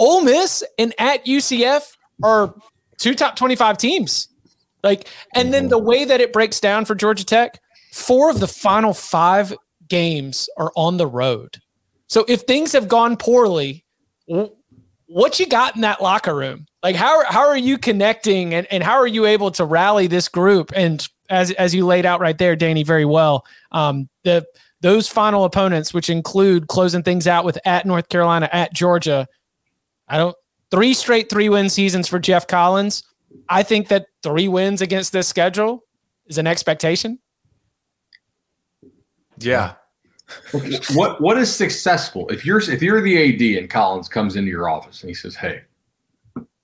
Ole Miss and at UCF are two top 25 teams. Like, and then the way that it breaks down for Georgia Tech, four of the final five games are on the road. So if things have gone poorly, what you got in that locker room? Like how how are you connecting and, and how are you able to rally this group? And as as you laid out right there, Danny, very well. Um, the those final opponents, which include closing things out with at North Carolina, at Georgia, I don't three straight three win seasons for Geoff Collins. I think that three wins against this schedule is an expectation. Yeah. what what is successful? If you're if you're the AD and Collins comes into your office and he says, "Hey,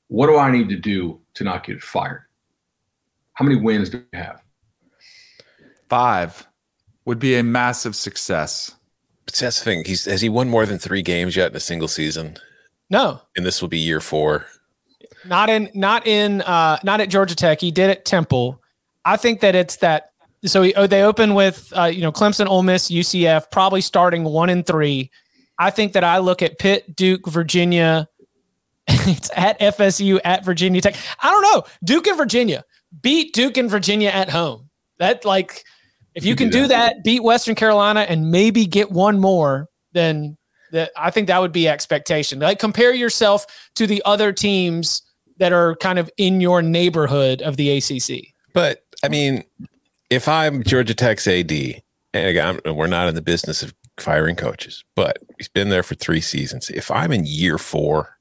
what do I need to do to not get fired?" How many wins do you have? Five would be a massive success. But that's the thing. He's has he won more than three games yet in a single season? No. And this will be year four. Not in not in uh not at Georgia Tech. He did at Temple. I think that it's that so he, oh, they open with uh, you know Clemson, Ole Miss, UCF, probably starting one and three. I think that I look at Pitt, Duke, Virginia. it's at FSU, at Virginia Tech. I don't know. Duke and Virginia beat Duke and Virginia at home. That like, if you, you can do that. do that, beat Western Carolina and maybe get one more, then that I think that would be expectation. Like compare yourself to the other teams that are kind of in your neighborhood of the ACC. But I mean, if I'm Georgia Tech's AD, and again, we're not in the business of firing coaches, but he's been there for three seasons. If I'm in year four,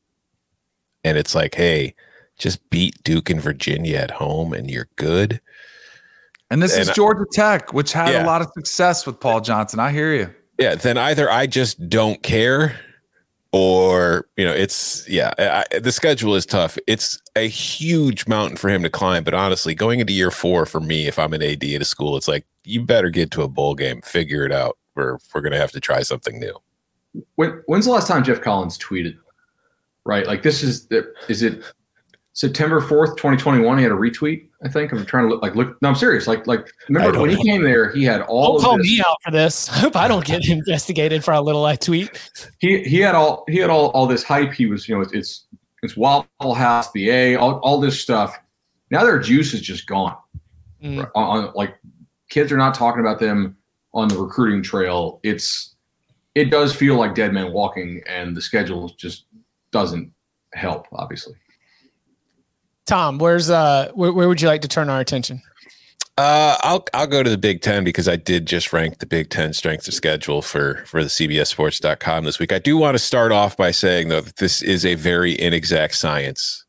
and it's like, hey, just beat Duke and Virginia at home, and you're good. And this and is Georgia Tech, which had yeah. a lot of success with Paul Johnson. I hear you yeah then either i just don't care or you know it's yeah I, the schedule is tough. It's a huge mountain for him to climb but honestly going into year four for me if i'm an ad at a school it's like you better get to a bowl game figure it out or we're gonna have to try something new. When, when's the last time Geoff collins tweeted? Right? Like this is the is it September 4th, 2021, he had a retweet, I think. I'm trying to look like look no, I'm serious. Like like remember when he came there, he had all don't call this. me out for this. I hope I don't get investigated for a little I tweet. He he had all he had all all this hype. He was, you know, it's it's Waffle House, the A, all, all this stuff. Now their juice is just gone. Mm. On, on like kids are not talking about them on the recruiting trail. It's it does feel like dead man walking, and the schedule just doesn't help, obviously. Tom, where's uh where, where would you like to turn our attention? Uh, I'll I'll go to the Big Ten because I did just rank the Big Ten strength of schedule for for the CBSSports.com this week. I do want to start off by saying though that this is a very inexact science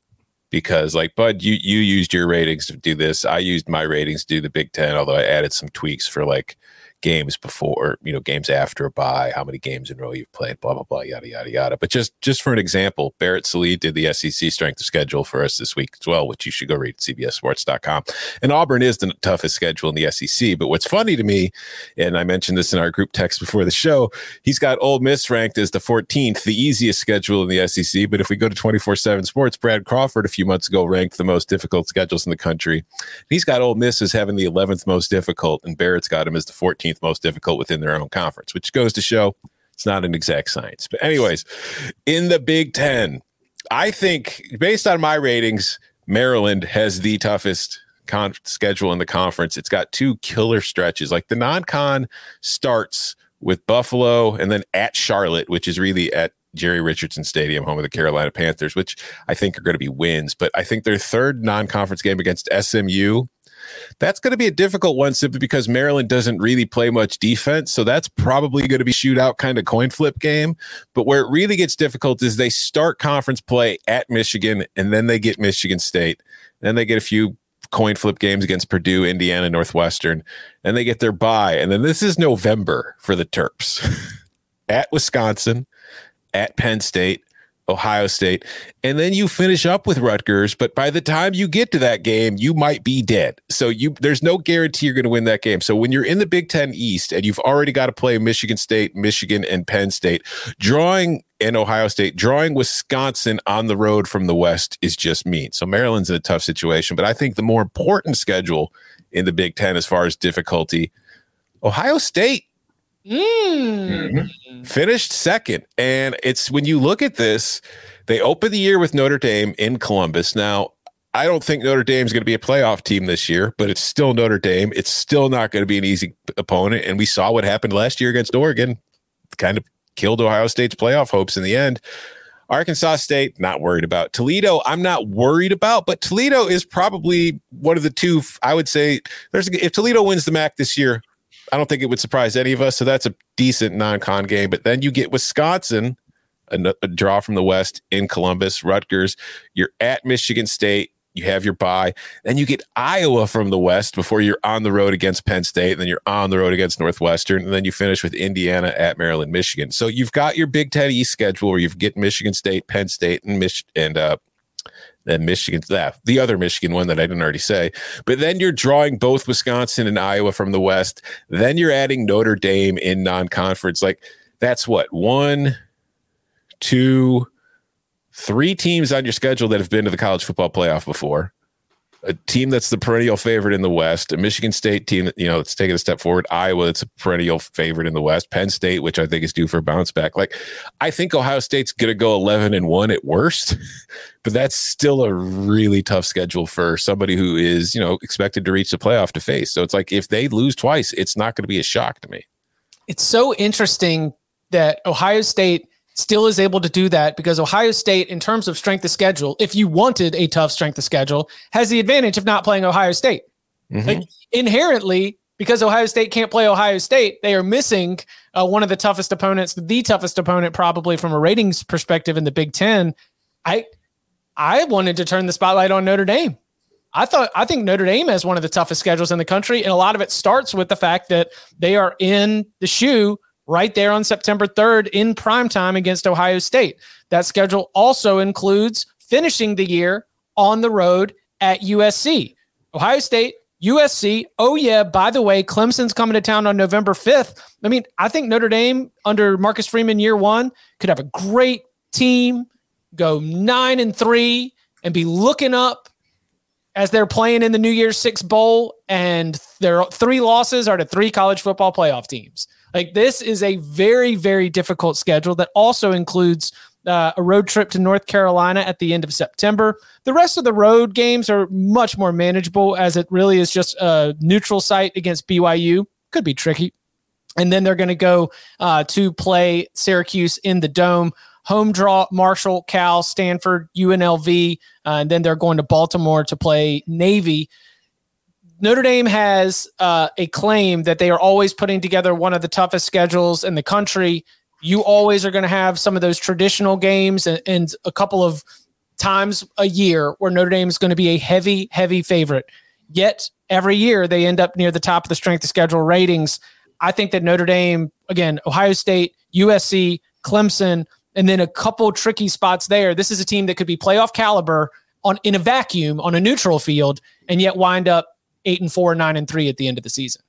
because like Bud, you you used your ratings to do this. I used my ratings to do the Big Ten, although I added some tweaks for like games before, you know, games after a bye, how many games in a row you've played, blah, blah, blah, yada, yada, yada. But just just for an example, Barrett Sallee did the SEC strength of schedule for us this week as well, which you should go read at CBSSports.com. And Auburn is the toughest schedule in the SEC. But what's funny to me, and I mentioned this in our group text before the show, he's got Ole Miss ranked as the 14th, the easiest schedule in the SEC. But if we go to 24 7 Sports, Brad Crawford a few months ago ranked the most difficult schedules in the country. He's got Ole Miss as having the 11th most difficult, and Barrett's got him as the 14th most difficult within their own conference, which goes to show it's not an exact science. But, anyways, in the Big Ten, I think based on my ratings, Maryland has the toughest con- schedule in the conference. It's got two killer stretches. Like the non con starts with Buffalo and then at Charlotte, which is really at Jerry Richardson Stadium, home of the Carolina Panthers, which I think are going to be wins. But I think their third non conference game against SMU that's going to be a difficult one simply because Maryland doesn't really play much defense. So that's probably going to be shootout kind of coin flip game. But where it really gets difficult is they start conference play at Michigan and then they get Michigan State. Then they get a few coin flip games against Purdue, Indiana, Northwestern, and they get their bye. And then this is November for the Terps at Wisconsin, at Penn State, Ohio State, and then you finish up with Rutgers. But by the time you get to that game, you might be dead. So you there's no guarantee you're going to win that game. So when you're in the Big Ten East and you've already got to play Michigan State, Michigan, and Penn State, drawing in Ohio State, drawing Wisconsin on the road from the West is just mean. So Maryland's in a tough situation. But I think the more important schedule in the Big Ten as far as difficulty, Ohio State Mm. Finished second. And it's when you look at this, they open the year with Notre Dame in Columbus. Now, I don't think Notre Dame is going to be a playoff team this year, but it's still Notre Dame. It's still not going to be an easy opponent. And we saw what happened last year against Oregon, kind of killed Ohio State's playoff hopes in the end. Arkansas State, not worried about. Toledo, I'm not worried about, but Toledo is probably one of the two. I would say there's if Toledo wins the MAC this year, I don't think it would surprise any of us. So that's a decent non-con game. But then you get Wisconsin, a, a, draw from the West in Columbus, Rutgers. You're at Michigan State. You have your bye. Then you get Iowa from the West before you're on the road against Penn State. And then you're on the road against Northwestern. And then you finish with Indiana at Maryland, Michigan. So you've got your Big Ten East schedule where you get Michigan State, Penn State, and Mich- and uh, then Michigan, that the other Michigan one that I didn't already say. But then you're drawing both Wisconsin and Iowa from the West. Then you're adding Notre Dame in non-conference. Like that's what one, two, three teams on your schedule that have been to the college football playoff before a team that's the perennial favorite in the West, a Michigan State team you know, it's taking a step forward, Iowa, it's a perennial favorite in the West, Penn State, which I think is due for a bounce back. Like, I think Ohio State's going to go 11 and 1 at worst, but that's still a really tough schedule for somebody who is, you know, expected to reach the playoff to face. So it's like if they lose twice, it's not going to be a shock to me. It's so interesting that Ohio State still is able to do that because Ohio State, in terms of strength of schedule, if you wanted a tough strength of schedule, has the advantage of not playing Ohio State. Mm-hmm. Like inherently, because Ohio State can't play Ohio State, they are missing uh, one of the toughest opponents, the toughest opponent probably from a ratings perspective in the Big Ten. I I wanted to turn the spotlight on Notre Dame. I thought I think Notre Dame has one of the toughest schedules in the country, and a lot of it starts with the fact that they are in the shoe right there on September 3rd in prime time against Ohio State. That schedule also includes finishing the year on the road at USC. Ohio State, USC. Oh, yeah, by the way, Clemson's coming to town on November 5th. I mean, I think Notre Dame under Marcus Freeman year one could have a great team, go nine and three, and be looking up as they're playing in the New Year's Six Bowl, and their three losses are to three college football playoff teams. Like this is a very, very difficult schedule that also includes uh, a road trip to North Carolina at the end of September. The rest of the road games are much more manageable as it really is just a neutral site against BYU. Could be tricky. and then they're going to go uh, to play Syracuse in the dome. Home draw: Marshall, Cal, Stanford, UNLV, uh, and then they're going to Baltimore to play Navy. Notre Dame has uh, a claim that they are always putting together one of the toughest schedules in the country. You always are going to have some of those traditional games and, and a couple of times a year where Notre Dame is going to be a heavy, heavy favorite. Yet every year they end up near the top of the strength of schedule ratings. I think that Notre Dame, again, Ohio State, USC, Clemson, and then a couple tricky spots there. This is a team that could be playoff caliber on in a vacuum on a neutral field, and yet wind up eight and four, nine and three at the end of the season.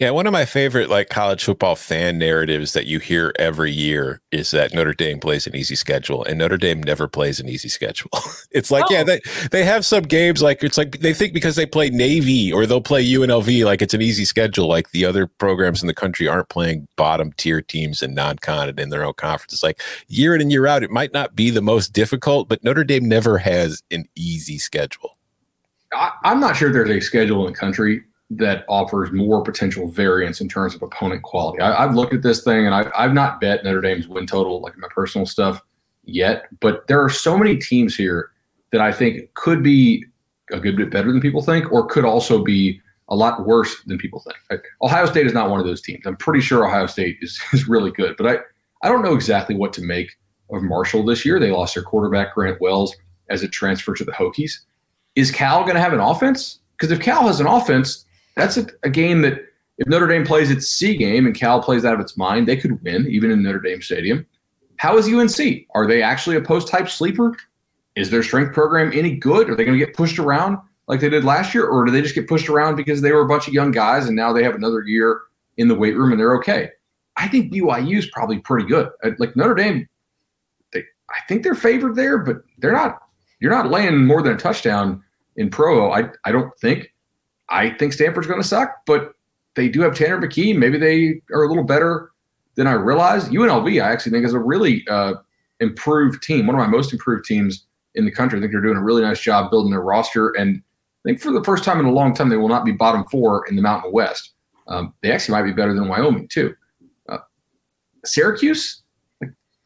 Yeah, one of my favorite like college football fan narratives that you hear every year is that Notre Dame plays an easy schedule, and Notre Dame never plays an easy schedule. it's like, oh. yeah, they they have some games like it's like they think because they play Navy or they'll play UNLV like it's an easy schedule, like the other programs in the country aren't playing bottom tier teams and non-con and in their own conference. It's like year in and year out, it might not be the most difficult, but Notre Dame never has an easy schedule. I, I'm not sure there's a schedule in the country that offers more potential variance in terms of opponent quality. I, have looked at this thing and I, I've not bet Notre Dame's win total like my personal stuff yet, but there are so many teams here that I think could be a good bit better than people think, or could also be a lot worse than people think. Ohio State is not one of those teams. I'm pretty sure Ohio State is, is really good, but I, I don't know exactly what to make of Marshall this year. They lost their quarterback, Grant Wells, as a transfer to the Hokies. Is Cal going to have an offense? Because if Cal has an offense, that's a, a, game that if Notre Dame plays its C game and Cal plays out of its mind, they could win even in Notre Dame Stadium. How is UNC? Are they actually a post type sleeper? Is their strength program any good? Are they going to get pushed around like they did last year, or do they just get pushed around because they were a bunch of young guys and now they have another year in the weight room and they're okay? I think BYU is probably pretty good. Uh, like Notre Dame, they I think they're favored there, but they're not. You're not laying more than a touchdown in Provo. I I don't think. I think Stanford's going to suck, but they do have Tanner McKee. Maybe they are a little better than I realized. UNLV, I actually think, is a really uh, improved team, one of my most improved teams in the country. I think they're doing a really nice job building their roster. And I think for the first time in a long time, they will not be bottom four in the Mountain West. Um, they actually might be better than Wyoming, too. Uh, Syracuse,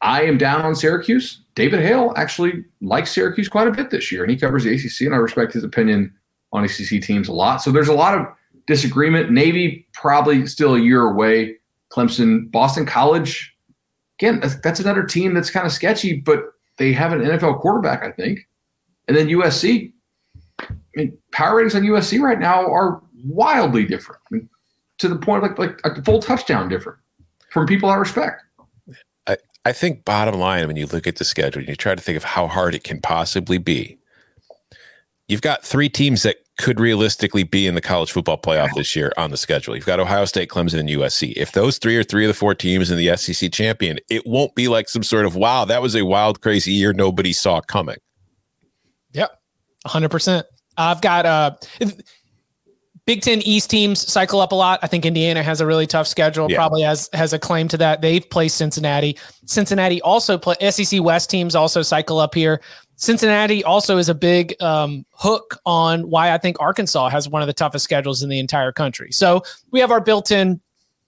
I am down on Syracuse. David Hale actually likes Syracuse quite a bit this year, and he covers the ACC, and I respect his opinion on ACC teams a lot. So there's a lot of disagreement. Navy probably still a year away. Clemson, Boston College, again, that's, that's another team that's kind of sketchy, but they have an NFL quarterback, I think. And then USC, I mean, power ratings on USC right now are wildly different. I mean, to the point of like like a full touchdown different from people I respect. I, think bottom line, when you look at the schedule, and you try to think of how hard it can possibly be you've got three teams that could realistically be in the college football playoff this year on the schedule. You've got Ohio State, Clemson, and USC. If those three are three of the four teams in the SEC champion, it won't be like some sort of wow, that was a wild, crazy year nobody saw coming. Yep, hundred percent. I've got uh, Big Ten East teams cycle up a lot. I think Indiana has a really tough schedule. Yeah. Probably has has a claim to that. They've played Cincinnati. Cincinnati also play SEC West teams also cycle up here. Cincinnati also is a big um, hook on why I think Arkansas has one of the toughest schedules in the entire country. So we have our built-in,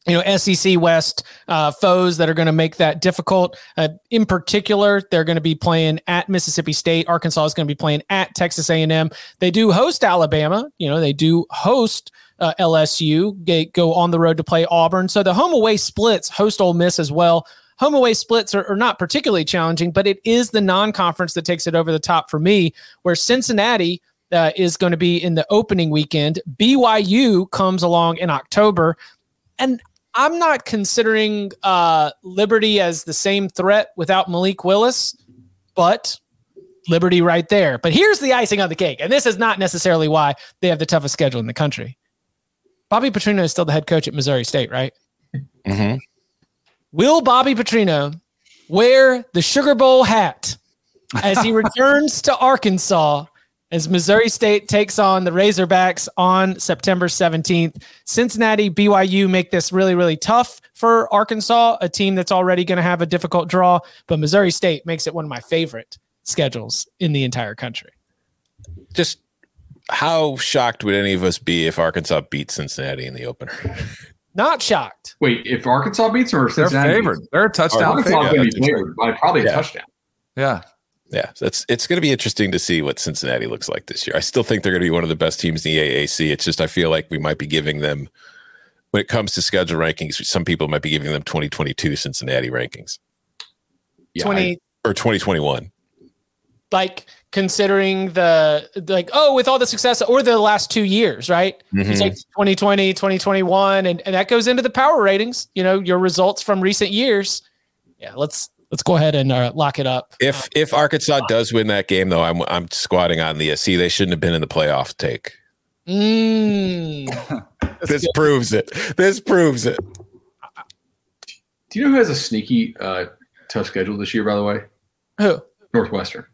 you know, SEC West uh, foes that are going to make that difficult. Uh, in particular, they're going to be playing at Mississippi State. Arkansas is going to be playing at Texas A&M. They do host Alabama. You know, they do host. Uh, LSU they go on the road to play Auburn. So the home away splits host Ole Miss as well home away splits are, are not particularly challenging, but it is the non conference that takes it over the top for me, where Cincinnati. Uh, is going to be in the opening weekend. BYU comes along in October. And I'm not considering uh, Liberty as the same threat without Malik Willis, but Liberty right there. But here's the icing on the cake. And this is not necessarily why they have the toughest schedule in the country. Bobby Petrino is still the head coach at Missouri State, right? Mm-hmm. Will Bobby Petrino wear the Sugar Bowl hat as he returns to Arkansas as Missouri State takes on the Razorbacks on September 17th. Cincinnati, BYU make this really, really tough for Arkansas, a team that's already going to have a difficult draw, but Missouri State makes it one of my favorite schedules in the entire country. Just how shocked would any of us be if Arkansas beat Cincinnati in the opener? Not shocked. Wait, if Arkansas beats them or They're favored. They're a touchdown Arkansas favorite. going Yeah, to be favored by probably a Yeah. touchdown. Yeah. Yeah, that's it's going to be interesting to see what Cincinnati looks like this year. I still think they're going to be one of the best teams in the AAC. It's just I feel like we might be giving them when it comes to schedule rankings. Some people might be giving them 2022 Cincinnati rankings Yeah, Twenty or 2021. like considering the like oh with all the success or the last two years right Mhm. it's like 2020 2021 and, and that goes into the power ratings you know your results from recent years yeah let's let's go ahead and uh, lock it up If if Arkansas does win that game, though, I'm I'm squatting on the see they shouldn't have been in the playoff take. mm. This proves it. This proves it. Do you know who has a sneaky uh, tough schedule this year? By the way, who Northwestern,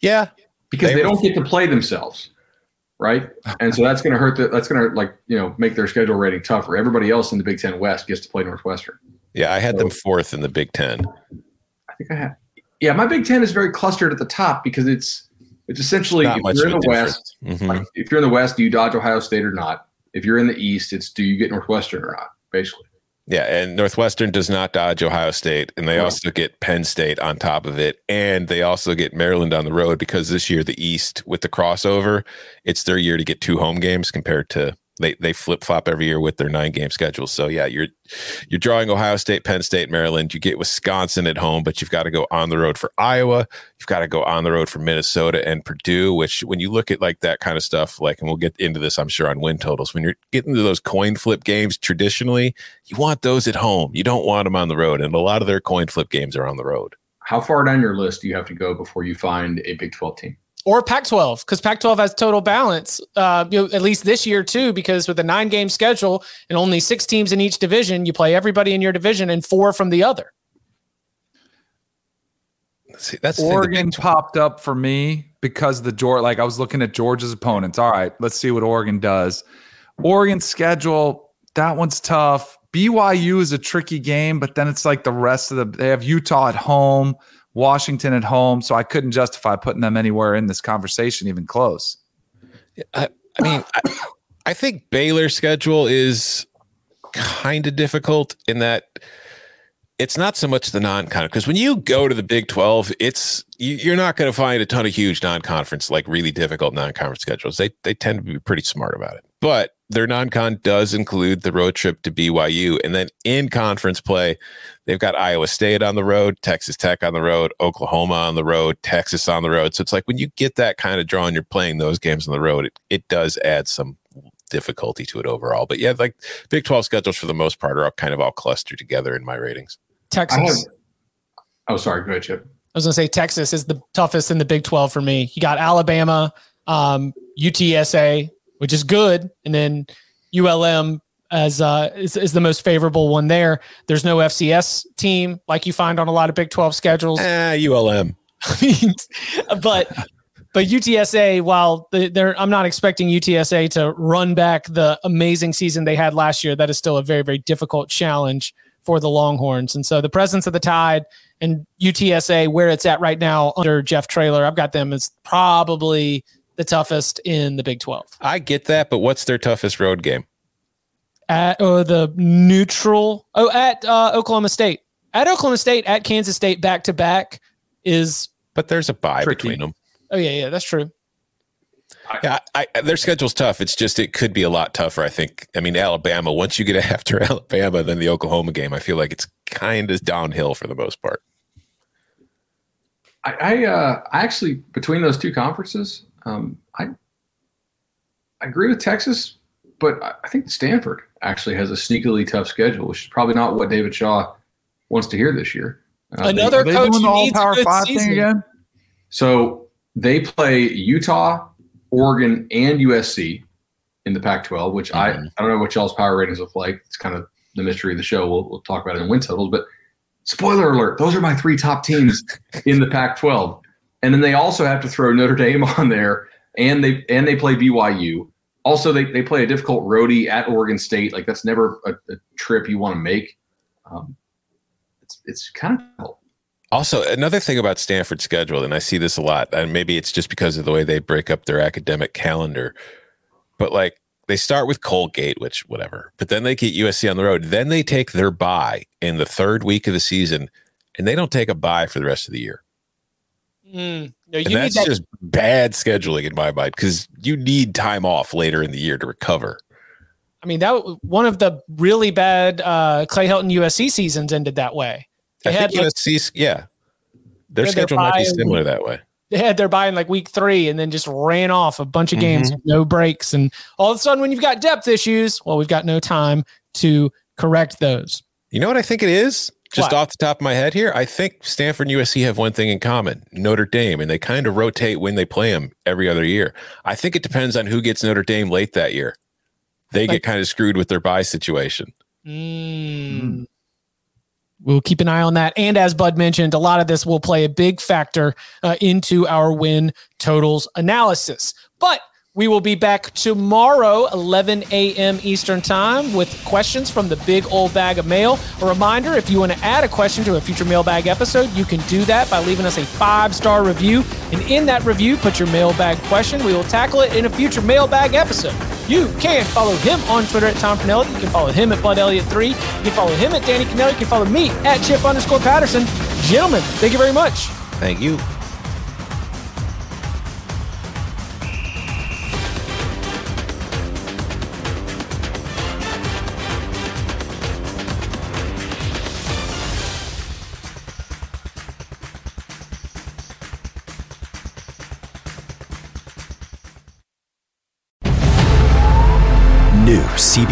Yeah, because They they, don't get to play themselves, right? And so that's going to hurt. The, that's going to like you know make their schedule rating tougher. Everybody else in the Big Ten West gets to play Northwestern. Yeah. I had them fourth in the Big Ten. I think I had. Yeah, my Big Ten is very clustered at the top because it's it's essentially Not if you're in the West, difference. Mhm. like if you're in the West, do you dodge Ohio State or not? If you're in the East, it's do you get Northwestern or not? Basically, Yeah, and Northwestern does not dodge Ohio State, and they also get Penn State on top of it, and they also get Maryland on the road because this year the East with the crossover, it's their year to get two home games compared to they they flip flop every year with their nine game schedule. So yeah, you're you're drawing Ohio State, Penn State, Maryland. You get Wisconsin at home, but you've got to go on the road for Iowa. You've got to go on the road for Minnesota and Purdue. Which when you look at like that kind of stuff, like, and we'll get into this, I'm sure on win totals. When you're getting to those coin flip games, traditionally you want those at home. You don't want them on the road, and a lot of their coin flip games are on the road. how far down your list do you have to go before you find a Big Twelve team? Or Pac-12 because Pac-12 has total balance. Uh, you know, at least this year too, because with a nine-game schedule and only six teams in each division, you play everybody in your division and four from the other. See, that's the the Oregon popped up for me because the George, like I was looking at Georgia's opponents. All right, let's see what Oregon does. Oregon schedule, that one's tough. BYU is a tricky game, but then it's like the rest of the they have Utah at home, Washington at home. So I couldn't justify putting them anywhere in this conversation, even close. I, I mean, I, I think Baylor's schedule is kind of difficult in that it's not so much the non-con because when you go to the Big Twelve, it's you, you're not going to find a ton of huge non-conference like really difficult non-conference schedules. They they tend to be pretty smart about it, but their non-con does include the road trip to BYU, and then in conference play, they've got Iowa State on the road, Texas Tech on the road, Oklahoma on the road, Texas on the road. So it's like when you get that kind of draw and you're playing those games on the road, it, it does add some difficulty to it overall. But yeah, like Big 12 schedules for the most part are all kind of all clustered together in my ratings. Texas. I I, have. Oh, sorry. Go ahead, Chip. I was going to say Texas is the toughest in the Big 12 for me. You got Alabama, um, UTSA, which is good, and then ULM as uh, is, is the most favorable one there. There's no FCS team like you find on a lot of Big 12 schedules. Ah, ULM. but but UTSA, while they're, I'm not expecting UTSA to run back the amazing season they had last year. That is still a very very difficult challenge for the Longhorns. And so the presence of the Tide and UTSA, where it's at right now under Jeff Traylor, I've got them as probably the toughest in the Big 12. I get that, but what's their toughest road game? At uh, the neutral, oh, at uh, Oklahoma State, at Oklahoma State, at Kansas State, back to back is. But there's a bye Tricky. between them. Oh yeah, yeah, that's true. Yeah, I, I, their schedule's tough. It's just it could be a lot tougher. I think. I mean, Alabama. Once you get after Alabama, then the Oklahoma game, I feel like it's kind of downhill for the most part. I, I, uh, I actually between those two conferences, um, I, I agree with Texas, but I- I think Stanford actually has a sneakily tough schedule, which is probably not what David Shaw wants to hear this year. Uh, Another they coach doing the all needs a power good five season. thing again? So they play Utah, Oregon, and USC in the Pac-12, which I, Mhm. I don't know what y'all's power ratings look like. It's kind of the mystery of the show. We'll, we'll talk about it in win totals, but spoiler alert, those are my three top teams in the Pac-12. And then they also have to throw Notre Dame on there, and they and they play BYU. Also, they, they play a difficult roadie at Oregon State. Like that's never a, a trip you want to make. Um, it's it's kind of cool. Also, another thing about Stanford's schedule, and I see this a lot, and maybe it's just because of the way they break up their academic calendar, but like they start with Colgate, which whatever, but then they get USC on the road. Then they take their bye in the third week of the season, and they don't take a bye for the rest of the year. Mm, no, and that's that- just bad scheduling in my mind because you need time off later in the year to recover. I mean, that one of the really bad uh, Clay Helton USC seasons ended that way. They I think like, USC, yeah, their schedule might be similar that way. They had their bye in like week three and then just ran off a bunch of games, mm-hmm. no breaks. And all of a sudden, when you've got depth issues, well, we've got no time to correct those. You know what I think it is? Just what? off the top of my head here, I think Stanford and USC have one thing in common Notre Dame, and they kind of rotate when they play them every other year. I think it depends on who gets Notre Dame late that year. They like, get kind of screwed with their bye situation. Mm. We'll keep an eye on that. And as Bud mentioned, a lot of this will play a big factor uh, into our win totals analysis. But we will be back tomorrow, 11 a.m. Eastern Time, with questions from the big old bag of mail. A reminder if you want to add a question to a future mailbag episode, you can do that by leaving us a five star review. And in that review, put your mailbag question. We will tackle it in a future mailbag episode. You can follow him on Twitter at Tom Fornelli. You can follow him at Bud Elliott3. You can follow him at Danny Kanell. You can follow me at Chip underscore Patterson. Gentlemen, thank you very much. Thank you.